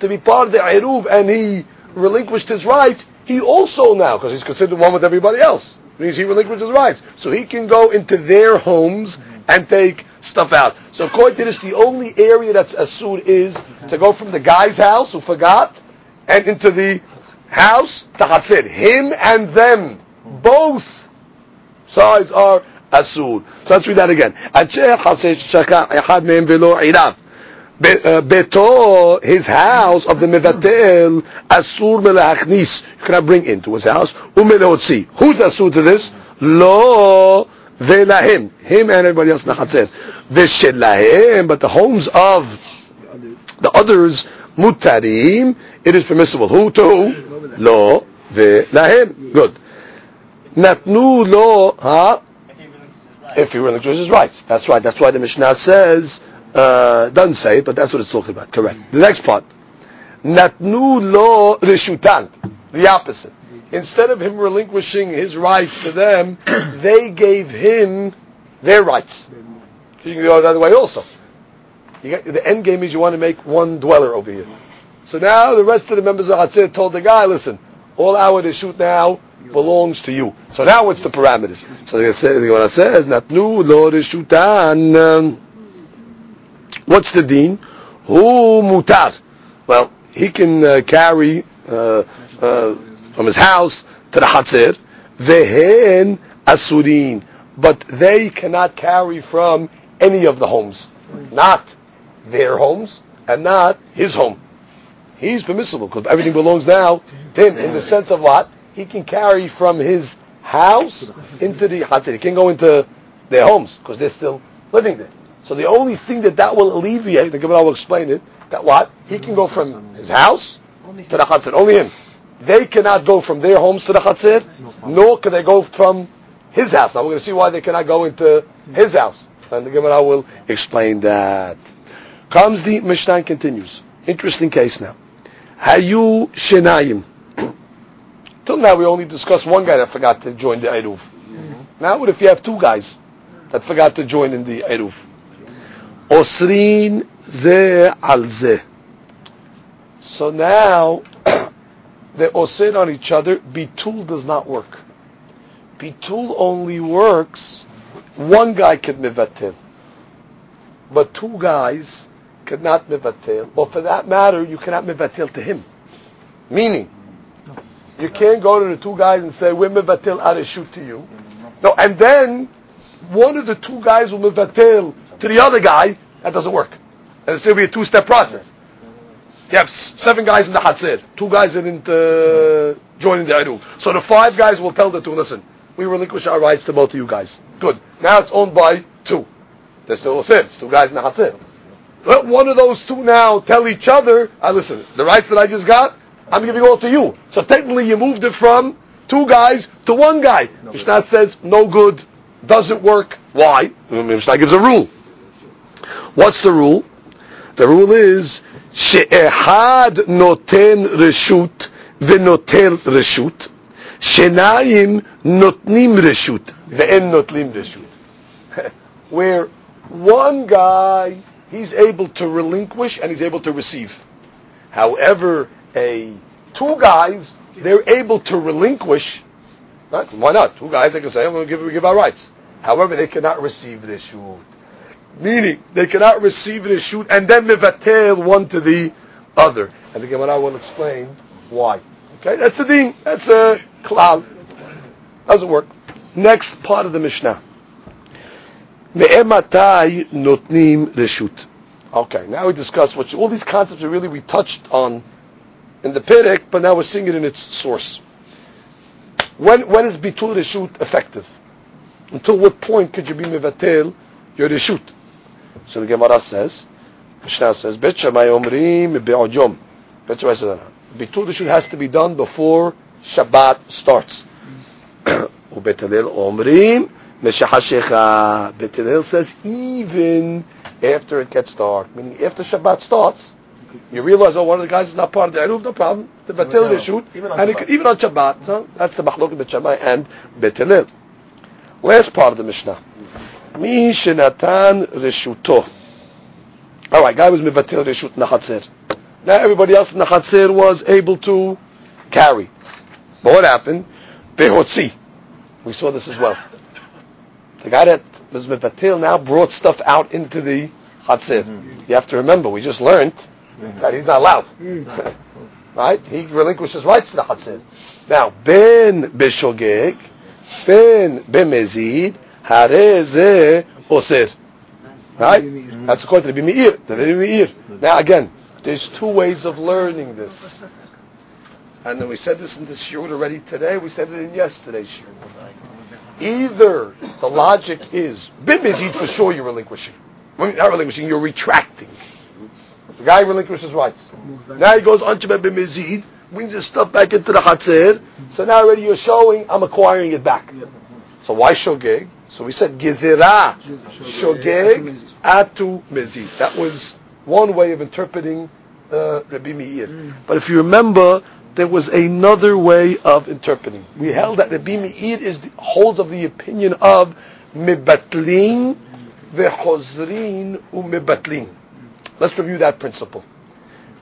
to be part of the Eruv and he relinquished his right, he also now, because he's considered one with everybody else, means he relinquishes rights. So he can go into their homes and take stuff out. So according to this, the only area that's asur is to go from the guy's house who forgot and into the house to Hatzir. Him and them, both sides are asur. So let's read that again. Uh, beto, his house of the mevatel, asur melachnis. You cannot bring into his house. Umelehotzi. Who's asur to this? Lo Ve'lahem, him and everybody else in the chatzir. Ve'shelahem, but the homes of the others, mutarim, it is permissible. Who to who? Lo ve'lahem. Good. Natnu lo, huh? If he relinquishes his rights. That's right. That's why the Mishnah says, uh, doesn't say it, but that's what it's talking about. Correct. The next part. Natnu lo rishutan. The opposite instead of him relinquishing his rights to them, they gave him their rights. You can go the other way also. Get, the end game is you want to make one dweller over here. So now the rest of the members of Hatzir told the guy, listen, all our shoot now belongs to you. So now what's the parameters? So they say, the Gemara says, Natnu lo reshutan. What's the deen? Who mutar? Well, he can uh, carry uh, uh, from his house to the Hatzir, vehen asurin, but they cannot carry from any of the homes, not their homes and not his home. He's permissible because everything belongs now to him in the sense of what he can carry from his house into the Hatzir. He can go into their homes because they're still living there. So the only thing that that will alleviate, the Gemara will explain it, that what? He can go from his house to the Chatzir. Only him. They cannot go from their homes to the Chatzir, nor can they go from his house. Now we're going to see why they cannot go into his house. And the Gemara will explain that. Comes the Mishnah and continues. Interesting case now. Hayu Shenayim. Till now we only discussed one guy that forgot to join the Eruv. Mm-hmm. Now what if you have two guys that forgot to join in the Eruv? Osrin ze al ze. So now they osir on each other. Bitul does not work. Bitul only works one guy can mivatil, but two guys cannot mivatil. Or for that matter, you cannot mivatil to him. Meaning, you can't go to the two guys and say, we're mivatil arishut to you. No, and then one of the two guys will mivatil to the other guy. That doesn't work. And it's still be a two-step process. You have seven guys in the Hatzir. Two guys didn't uh, join in the Eruv. So the five guys will tell the two, listen, we relinquish our rights to both of you guys. Good. Now it's owned by two. There's still a sin. It's two guys in the Hatzir. Let one of those two now tell each other, I listen, the rights that I just got, I'm giving all to you. So technically you moved it from two guys to one guy. No Mishnah says, no good, doesn't work. Why? Mishnah gives a rule. What's the rule? The rule is, she'ehad noten reshut v'notel reshut, shenayim notnim reshut ve'en notlim reshut. Where one guy, he's able to relinquish and he's able to receive. However, a two guys, they're able to relinquish. Why not? Two guys, they can say, I'm going to give, give our rights. However, they cannot receive the shoot. Meaning, they cannot receive the shoot and then mivatel one to the other. And the Gemara will explain why. Okay, that's the thing. That's a klal. Doesn't work. Next part of the Mishnah. Me'ematai notnim reshut. Okay, now we discuss what all these concepts are really we touched on in the Perek, but now we're seeing it in its source. When when is bitul reshut effective? Until what point could you be mevatel your reshut? So the Gemara says, Mishnah says, Bet Shammai Omrim Be'od Yom. Bet Shammai says, Bitul has to be done before Shabbat starts. ובית Bet Hillel אומרים, משחשיך. Says, even after it gets dark, meaning after Shabbat starts, you realize, oh, one of the guys is not part of the Eruv, no problem. The Batil Rishut, and even on Shabbat. So that's the Machlok Bet Shammai and Bet Hillel. Last part of the Mishnah. Mi shenatan reshuto. All right, guy was mivatil reshut nachatzir. Now everybody else in the chatzir was able to carry. But what happened? Behotzi. We saw this as well. The guy that was Mevatil now brought stuff out into the Chatzir. Mm-hmm. You have to remember, we just learned that he's not allowed. Right? He relinquishes rights to the Chatzir. Now, Ben Bishogeg, Ben Bemezid, Hareze Osir. Right? That's according to the Bimir. The Bimir. Now again, there's two ways of learning this. And then we said this in the shiur already today. We said it in yesterday's shiur. Either the logic is bimizid for sure you're relinquishing. Not relinquishing, you're retracting. The guy relinquishes rights. Now he goes on to bimizid, brings his stuff back into the chatzir. So now already you're showing I'm acquiring it back. So why shogeg? So we said gezerah shogeg atu mezid. That was one way of interpreting uh, Rabbi Meir. But if you remember, there was another way of interpreting. We held that Rabbi Meir is the, holds of the opinion of mibatlin v'chozrin u'mibatlin. Let's review that principle.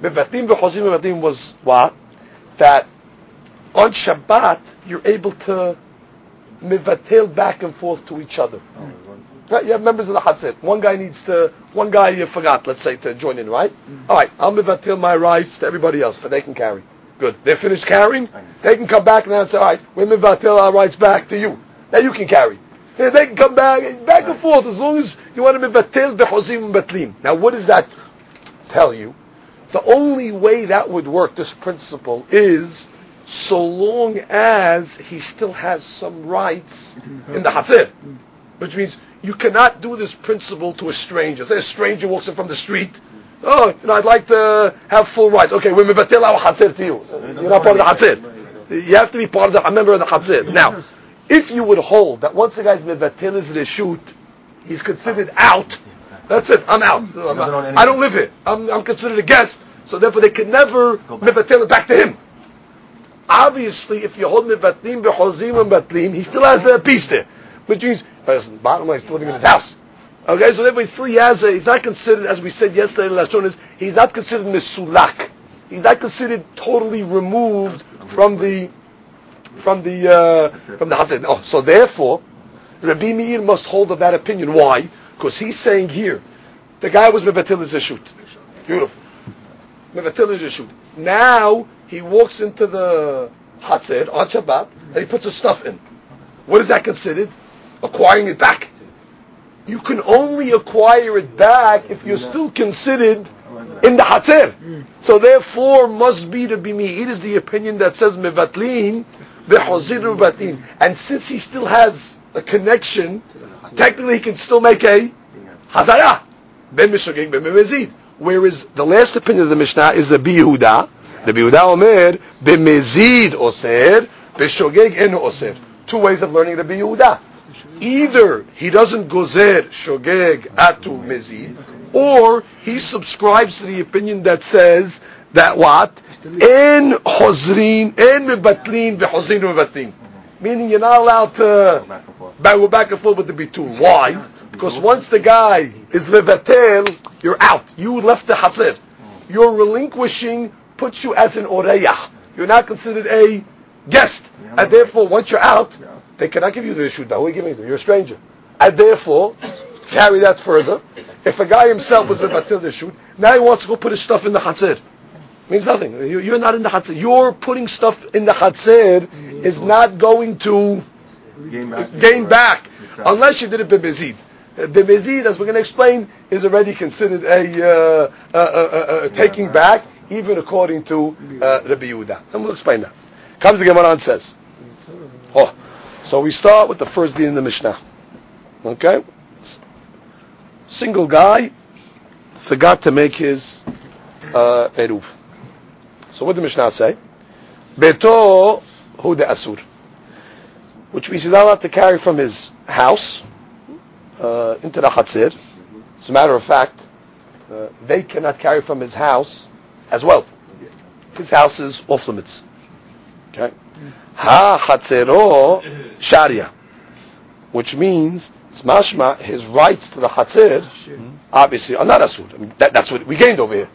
Mibatlin v'chozrin u'mibatlin was what? That on Shabbat you're able to mivatel back and forth to each other. Right? You have members of the Hatzir. One guy needs to, one guy you forgot, let's say, to join in, right? Mm-hmm. All right, I'll mivatel my rights to everybody else, but they can carry. Good. They're finished carrying. They can come back now and say, all right, we're mivatil our rights back to you. Now you can carry. They, they can come back, back and forth, as long as you want to mivatil bechozim batlim. Now what does that tell you? The only way that would work, this principle, is so long as he still has some rights in the Hatzir. which means you cannot do this principle to a stranger. Say a stranger walks in from the street. Oh, you know, I'd like to have full rights. Okay, we're mevatel our hatzir to you. You're not part of the hatzir. You have to be part of the, a member of the hatzir. Now, if you would hold that once the guy's mevatel is reshut, he's considered out. That's it. I'm out. I'm. I don't live here. I'm, I'm considered a guest. So therefore, they can never mevatel it back to him. Obviously, if you hold mevatlim b'chozim and batlim, he still has a piece there, which means bottom line, he's still living in his house. Okay, so therefore, still has a, he's not considered, as we said yesterday in is he's not considered misulak. He's not considered totally removed from the from the uh, from the Hatzir. Oh, so therefore, Rabbi Meir must hold of that opinion. Why? Because he's saying here, the guy was mevatil his shoot. Beautiful. Mevatil his shoot. Now he walks into the Hatzir on Shabbat and he puts his stuff in. What is that considered? Acquiring it back. You can only acquire it back if you're still considered in the Hatzir. So therefore, must be to be me. It is the opinion that says mevatlin v'hozir mevatlin. And since he still has a connection, technically he can still make a hazara. Ben mishogeg ben. Whereas the last opinion of the Mishnah is the Yehuda. The Yehuda Omer b'mezid oser, b'shogeg en oser. Two ways of learning the Yehuda. Either he doesn't gozer shogeg atu mezid, or he subscribes to the opinion that says that what? In hozrin, in mebatlin, v'hozrin mebatlin. Meaning you're not allowed to go back and forth with the bitul. Why? Because once the guy is mevatel, you're out. You left the hazir. You're relinquishing puts you as an oreyah. You're not considered a guest. And therefore, once you're out, they cannot give you the Rishut. Who are you giving it to? You're a stranger. And therefore, carry that further. If a guy himself was Mevatil the Rishut, now he wants to go put his stuff in the Hatzir. Means nothing. You, are not in the Hatzir. You're putting stuff in the Hatzir is not going to gain back, gain back unless you did it b'mezid. B'mezid, as we're going to explain, is already considered a, uh, uh, uh, taking back, even according to uh, Rabbi Yehuda. And we'll explain that. Comes the Gemara and says, oh, so we start with the first din in the Mishnah. Okay? Single guy forgot to make his uh, eruv. So what did the Mishnah say? Beto hu de asur. Which means he's not allowed to carry from his house uh, into the chatzir. As a matter of fact, uh, they cannot carry from his house as well. His house is off limits. Okay? Ha chatzero sharia, which means it's mashma his rights to the chatzir mm-hmm. obviously are not asur. I mean, that, that's what we gained over here.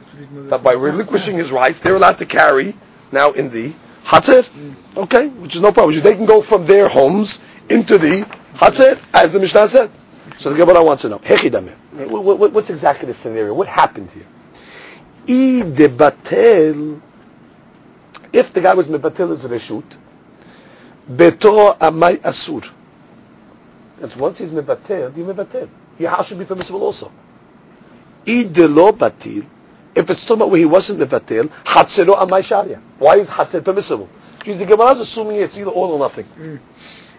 That by relinquishing his rights, they're allowed to carry now in the chatzir. Mm. Okay, which is no problem. They can go from their homes into the chatzir, as the Mishnah said. So the Gemara wants to know, what's exactly the scenario? What happened here? I debatel, if the guy was mebatel as reshut, beto amay asur. And once he's mebatel, you mebatel. House should be permissible also. Idelo batil. If it's talking about where he wasn't mevatel, hatzero amay sharia. Why is hatzer permissible? Because the Gemara is assuming it's either all or nothing. Mm.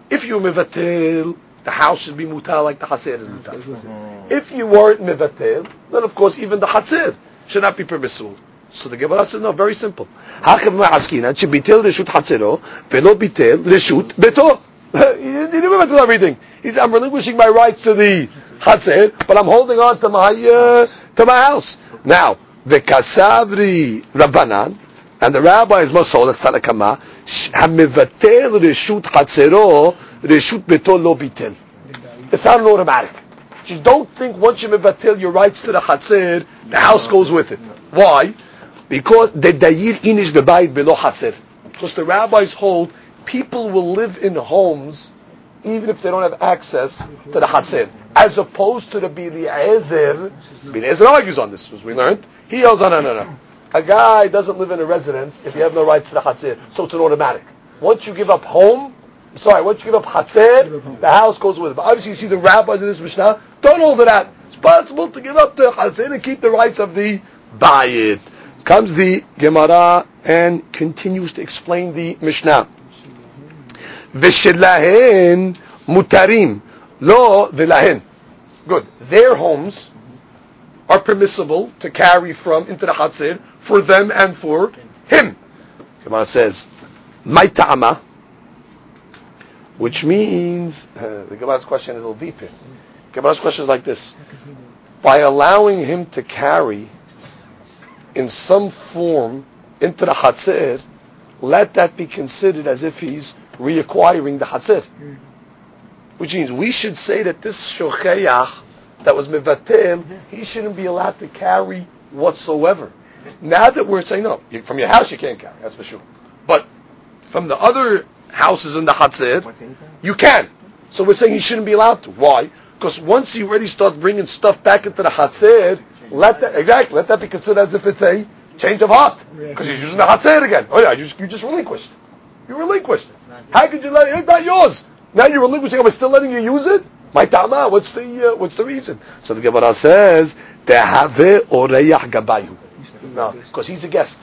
If you mevatel, the house should be mutal like the hatzer is mutal. Mm-hmm. If you weren't mevatel, then of course even the hatzer should not be permissible. So the Gemara says, no, very simple. Hachem ma'askina, shebitel reshut hatzero, velo bitel beto. He didn't remember everything. He said, I'm relinquishing my rights to the chatzir, but I'm holding on to my uh, to my house. Now, the kasavri rabbanan, and the rabbis must hold that's not a kama. Hamivatel reshut chatzero reshut beto lo bitel. It's not an automatic. You don't think once you mivatel your rights to the chatzir, the house goes with it. Why? Because the dayir inish bebayit below chaser. Because the rabbis hold people will live in homes even if they don't have access to the Hatzir. As opposed to the Rabbi Eliezer. Biliezer argues on this, as we learned. He yells, no, no, no, no. A guy doesn't live in a residence if you have no rights to the Hatzir. So it's an automatic. Once you give up home, sorry, once you give up Hatzir, the house goes with it. But obviously you see the rabbis in this Mishnah, don't hold it. It's possible to give up the Hatzir and keep the rights of the Bayit. Comes the Gemara and continues to explain the Mishnah. V'shelahen mutarim. Lo v'lahen. Good. Their homes are permissible to carry from into the Hatzir for them and for him. Gemara says, my ta'ama, which means, uh, the Gemara's question is a little deeper. Gemara's question is like this. By allowing him to carry in some form into the Hatzir, let that be considered as if he's reacquiring the Hatzir. Which means we should say that this Shocheyach that was Mivatel, he shouldn't be allowed to carry whatsoever. Now that we're saying, no, from your house you can't carry, that's for sure. But from the other houses in the Hatzir, you can. So we're saying he shouldn't be allowed to. Why? Because once he already starts bringing stuff back into the Hatzir, let that, exactly, let that be considered as if it's a change of heart. Because he's using the Hatzir again. Oh yeah, you just, you just relinquished. You relinquished. How could you let it? It's not yours. Now you're relinquishing. Am I still letting you use it? My tama. What's the uh, what's the reason? So the Gemara says tehave oreyah gabayu. No, because he's a guest,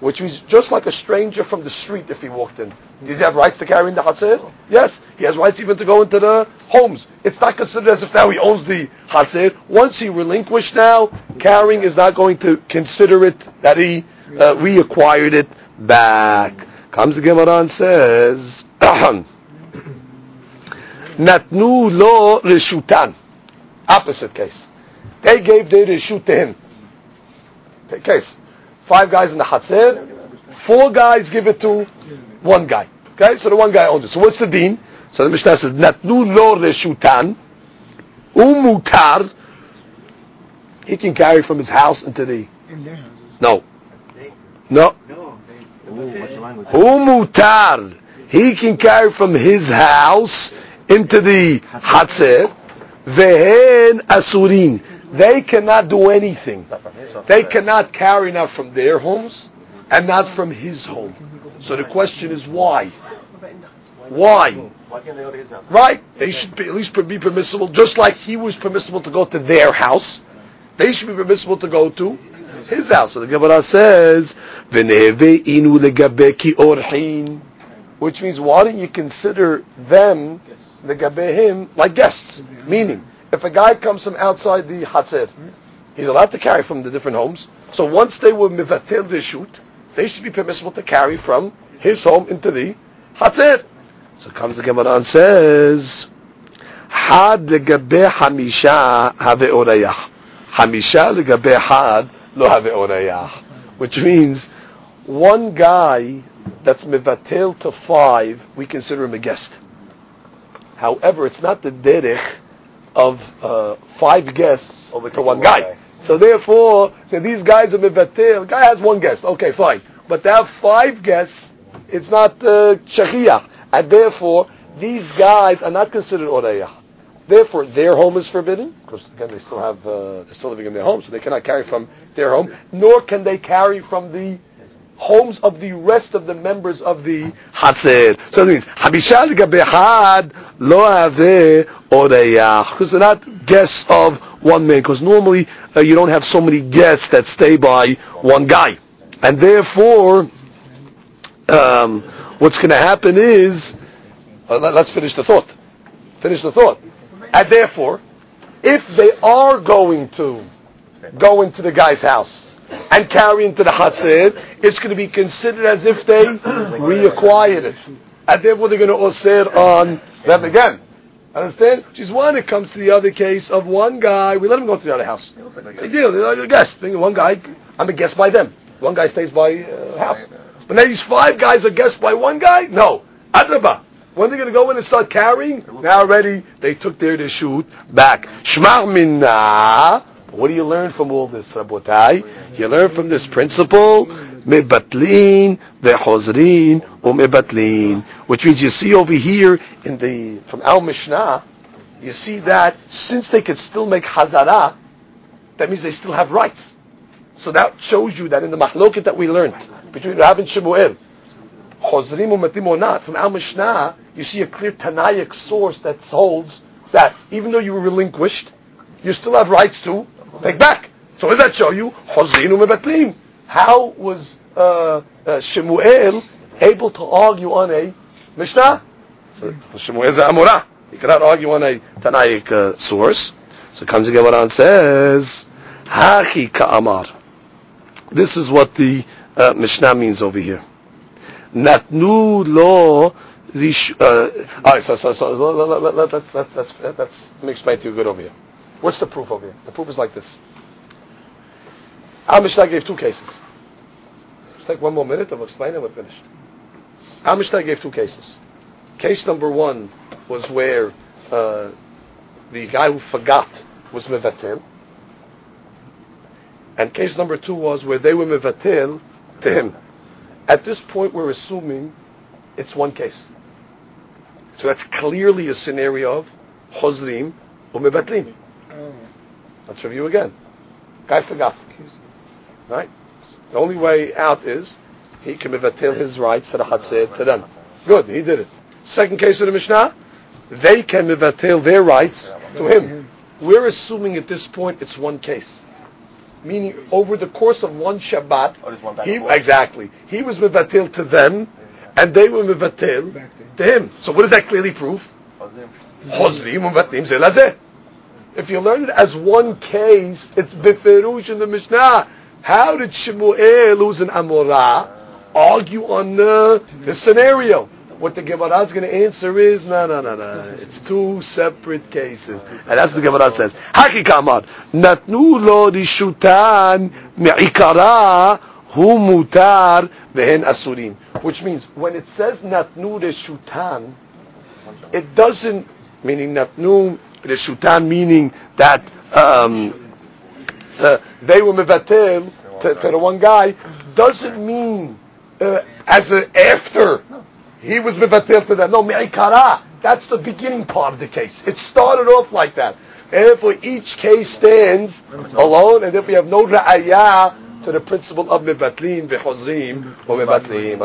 which means just like a stranger from the street if he walked in. Does he have rights to carry in the hatzir? Yes, he has rights even to go into the homes. It's not considered as if now he owns the hatzir. Once he relinquished now, carrying is not going to consider it that he uh, reacquired it back. Comes the Gemara and says. Natnu lo reshutan. Opposite case. They gave the reshut to him. Case. Five guys in the Hatzir. Four guys give it to one guy. Okay, so the one guy owns it. So what's the deen? So the Mishnah says, Natnu lo reshutan. Umutar. He can carry from his house into the... No. No. Umutar. He can carry from his house into the Hatzer, Vehen Asurin. They cannot do anything. They cannot carry not from their homes and not from his home. So the question is why? Why? Right? They should be, at least be permissible, just like he was permissible to go to their house. They should be permissible to go to his house. So the Gemara says, inu orhin," which means why don't you consider them the gabehim like guests. Meaning, if a guy comes from outside the hatzir, he's allowed to carry from the different homes. So once they were mivatil mivatel reshut, they should be permissible to carry from his home into the hatzir. So comes the Gemara and says, had legabe hamisha have orayah. Hamisha legabe had lo have orayah. Which means, one guy that's mivatel to five, we consider him a guest. However, it's not the derech of uh, five guests over to one guy. So therefore, these guys are mevatel. The guy has one guest. Okay, fine. But to have five guests, it's not uh, and therefore these guys are not considered orayah. Therefore, their home is forbidden because again they still have uh, they're still living in their home, so they cannot carry from their home. Nor can they carry from the homes of the rest of the members of the Hatzer. So that means Habishal Gabehad Lo Ave Oreyach. Because they're not guests of one man. Because normally uh, you don't have so many guests that stay by one guy. And therefore, um, what's going to happen is, uh, let, us finish the thought. Finish the thought. And therefore, if they are going to go into the guy's house, and carry into the Hatzir, it's going to be considered as if they reacquired it. And therefore they're going to osir on them again. Understand? Which is when it comes to the other case of one guy, we let him go to the other house. Big deal, they're a guest. One guy, I'm a guest by them. One guy stays by uh, house. But now these five guys are guests by one guy? No. Adraba. When they're going to go in and start carrying, now already they took their to shoot back. Shmar minna. What do you learn from all this, Rabotai? You learn from this principle, mebatlin vehozrin umebatlin, which means you see over here in the from Al Mishnah, you see that since they could still make hazara, that means they still have rights. So that shows you that in the mahloket that we learned between Rab and Shemuel, Chozrim umatim or not, from Al Mishnah, you see a clear Tanaic source that holds that even though you were relinquished, you still have rights to take back. So what does that show you? Chozinu mebetlim. How was uh, uh, Shemuel able to argue on a Mishnah? So Shemuel is Amorah. You cannot argue on a Tanaic uh, source. So comes again what and says, Hachi ka'amar. This is what the uh, Mishnah means over here. Natnu lo rish. Uh, all right, so so so let, let, let, let's let's let's let's let me explain to you good over here. What's the proof over here? The proof is like this. Our Mishnah gave two cases. Let's take one more minute and we'll explain and we're finished. Our Mishnah gave two cases. Case number one was where uh, the guy who forgot was mevatel, and case number two was where they were mevatel to him. At this point, we're assuming it's one case. So that's clearly a scenario of chozrim or mevatlim. Let's review again. Guy forgot. Right? The only way out is he can mevatel his rights to the chatzir to them. Good, he did it. Second case of the Mishnah, they can mevatel their rights to him. We're assuming at this point it's one case. Meaning over the course of one Shabbat, he, exactly, he was mevatel to them, and they were mevatel to him. So what does that clearly prove? If you learn it as one case, it's beferush in the Mishnah. How did Shemuel, who's an Amorah, argue on the scenario? What the Gemara is going to answer is, no, no, no, no. It's two separate cases. And that's what the Gemara says. Haki kamar. Natnu lo rishutan me'ikara hu mutar vehen asurim. Which means, when it says natnu rishutan, it doesn't, meaning natnu rishutan, meaning that um, uh, they were mevatel to, to the one guy, doesn't mean uh, as a after he was mevatel to them. No, me'ikara. That's the beginning part of the case. It started off like that. And for each case stands alone, and if we have no ra'ayah to the principle of mevatlin, v'chozrim, or mevatlin.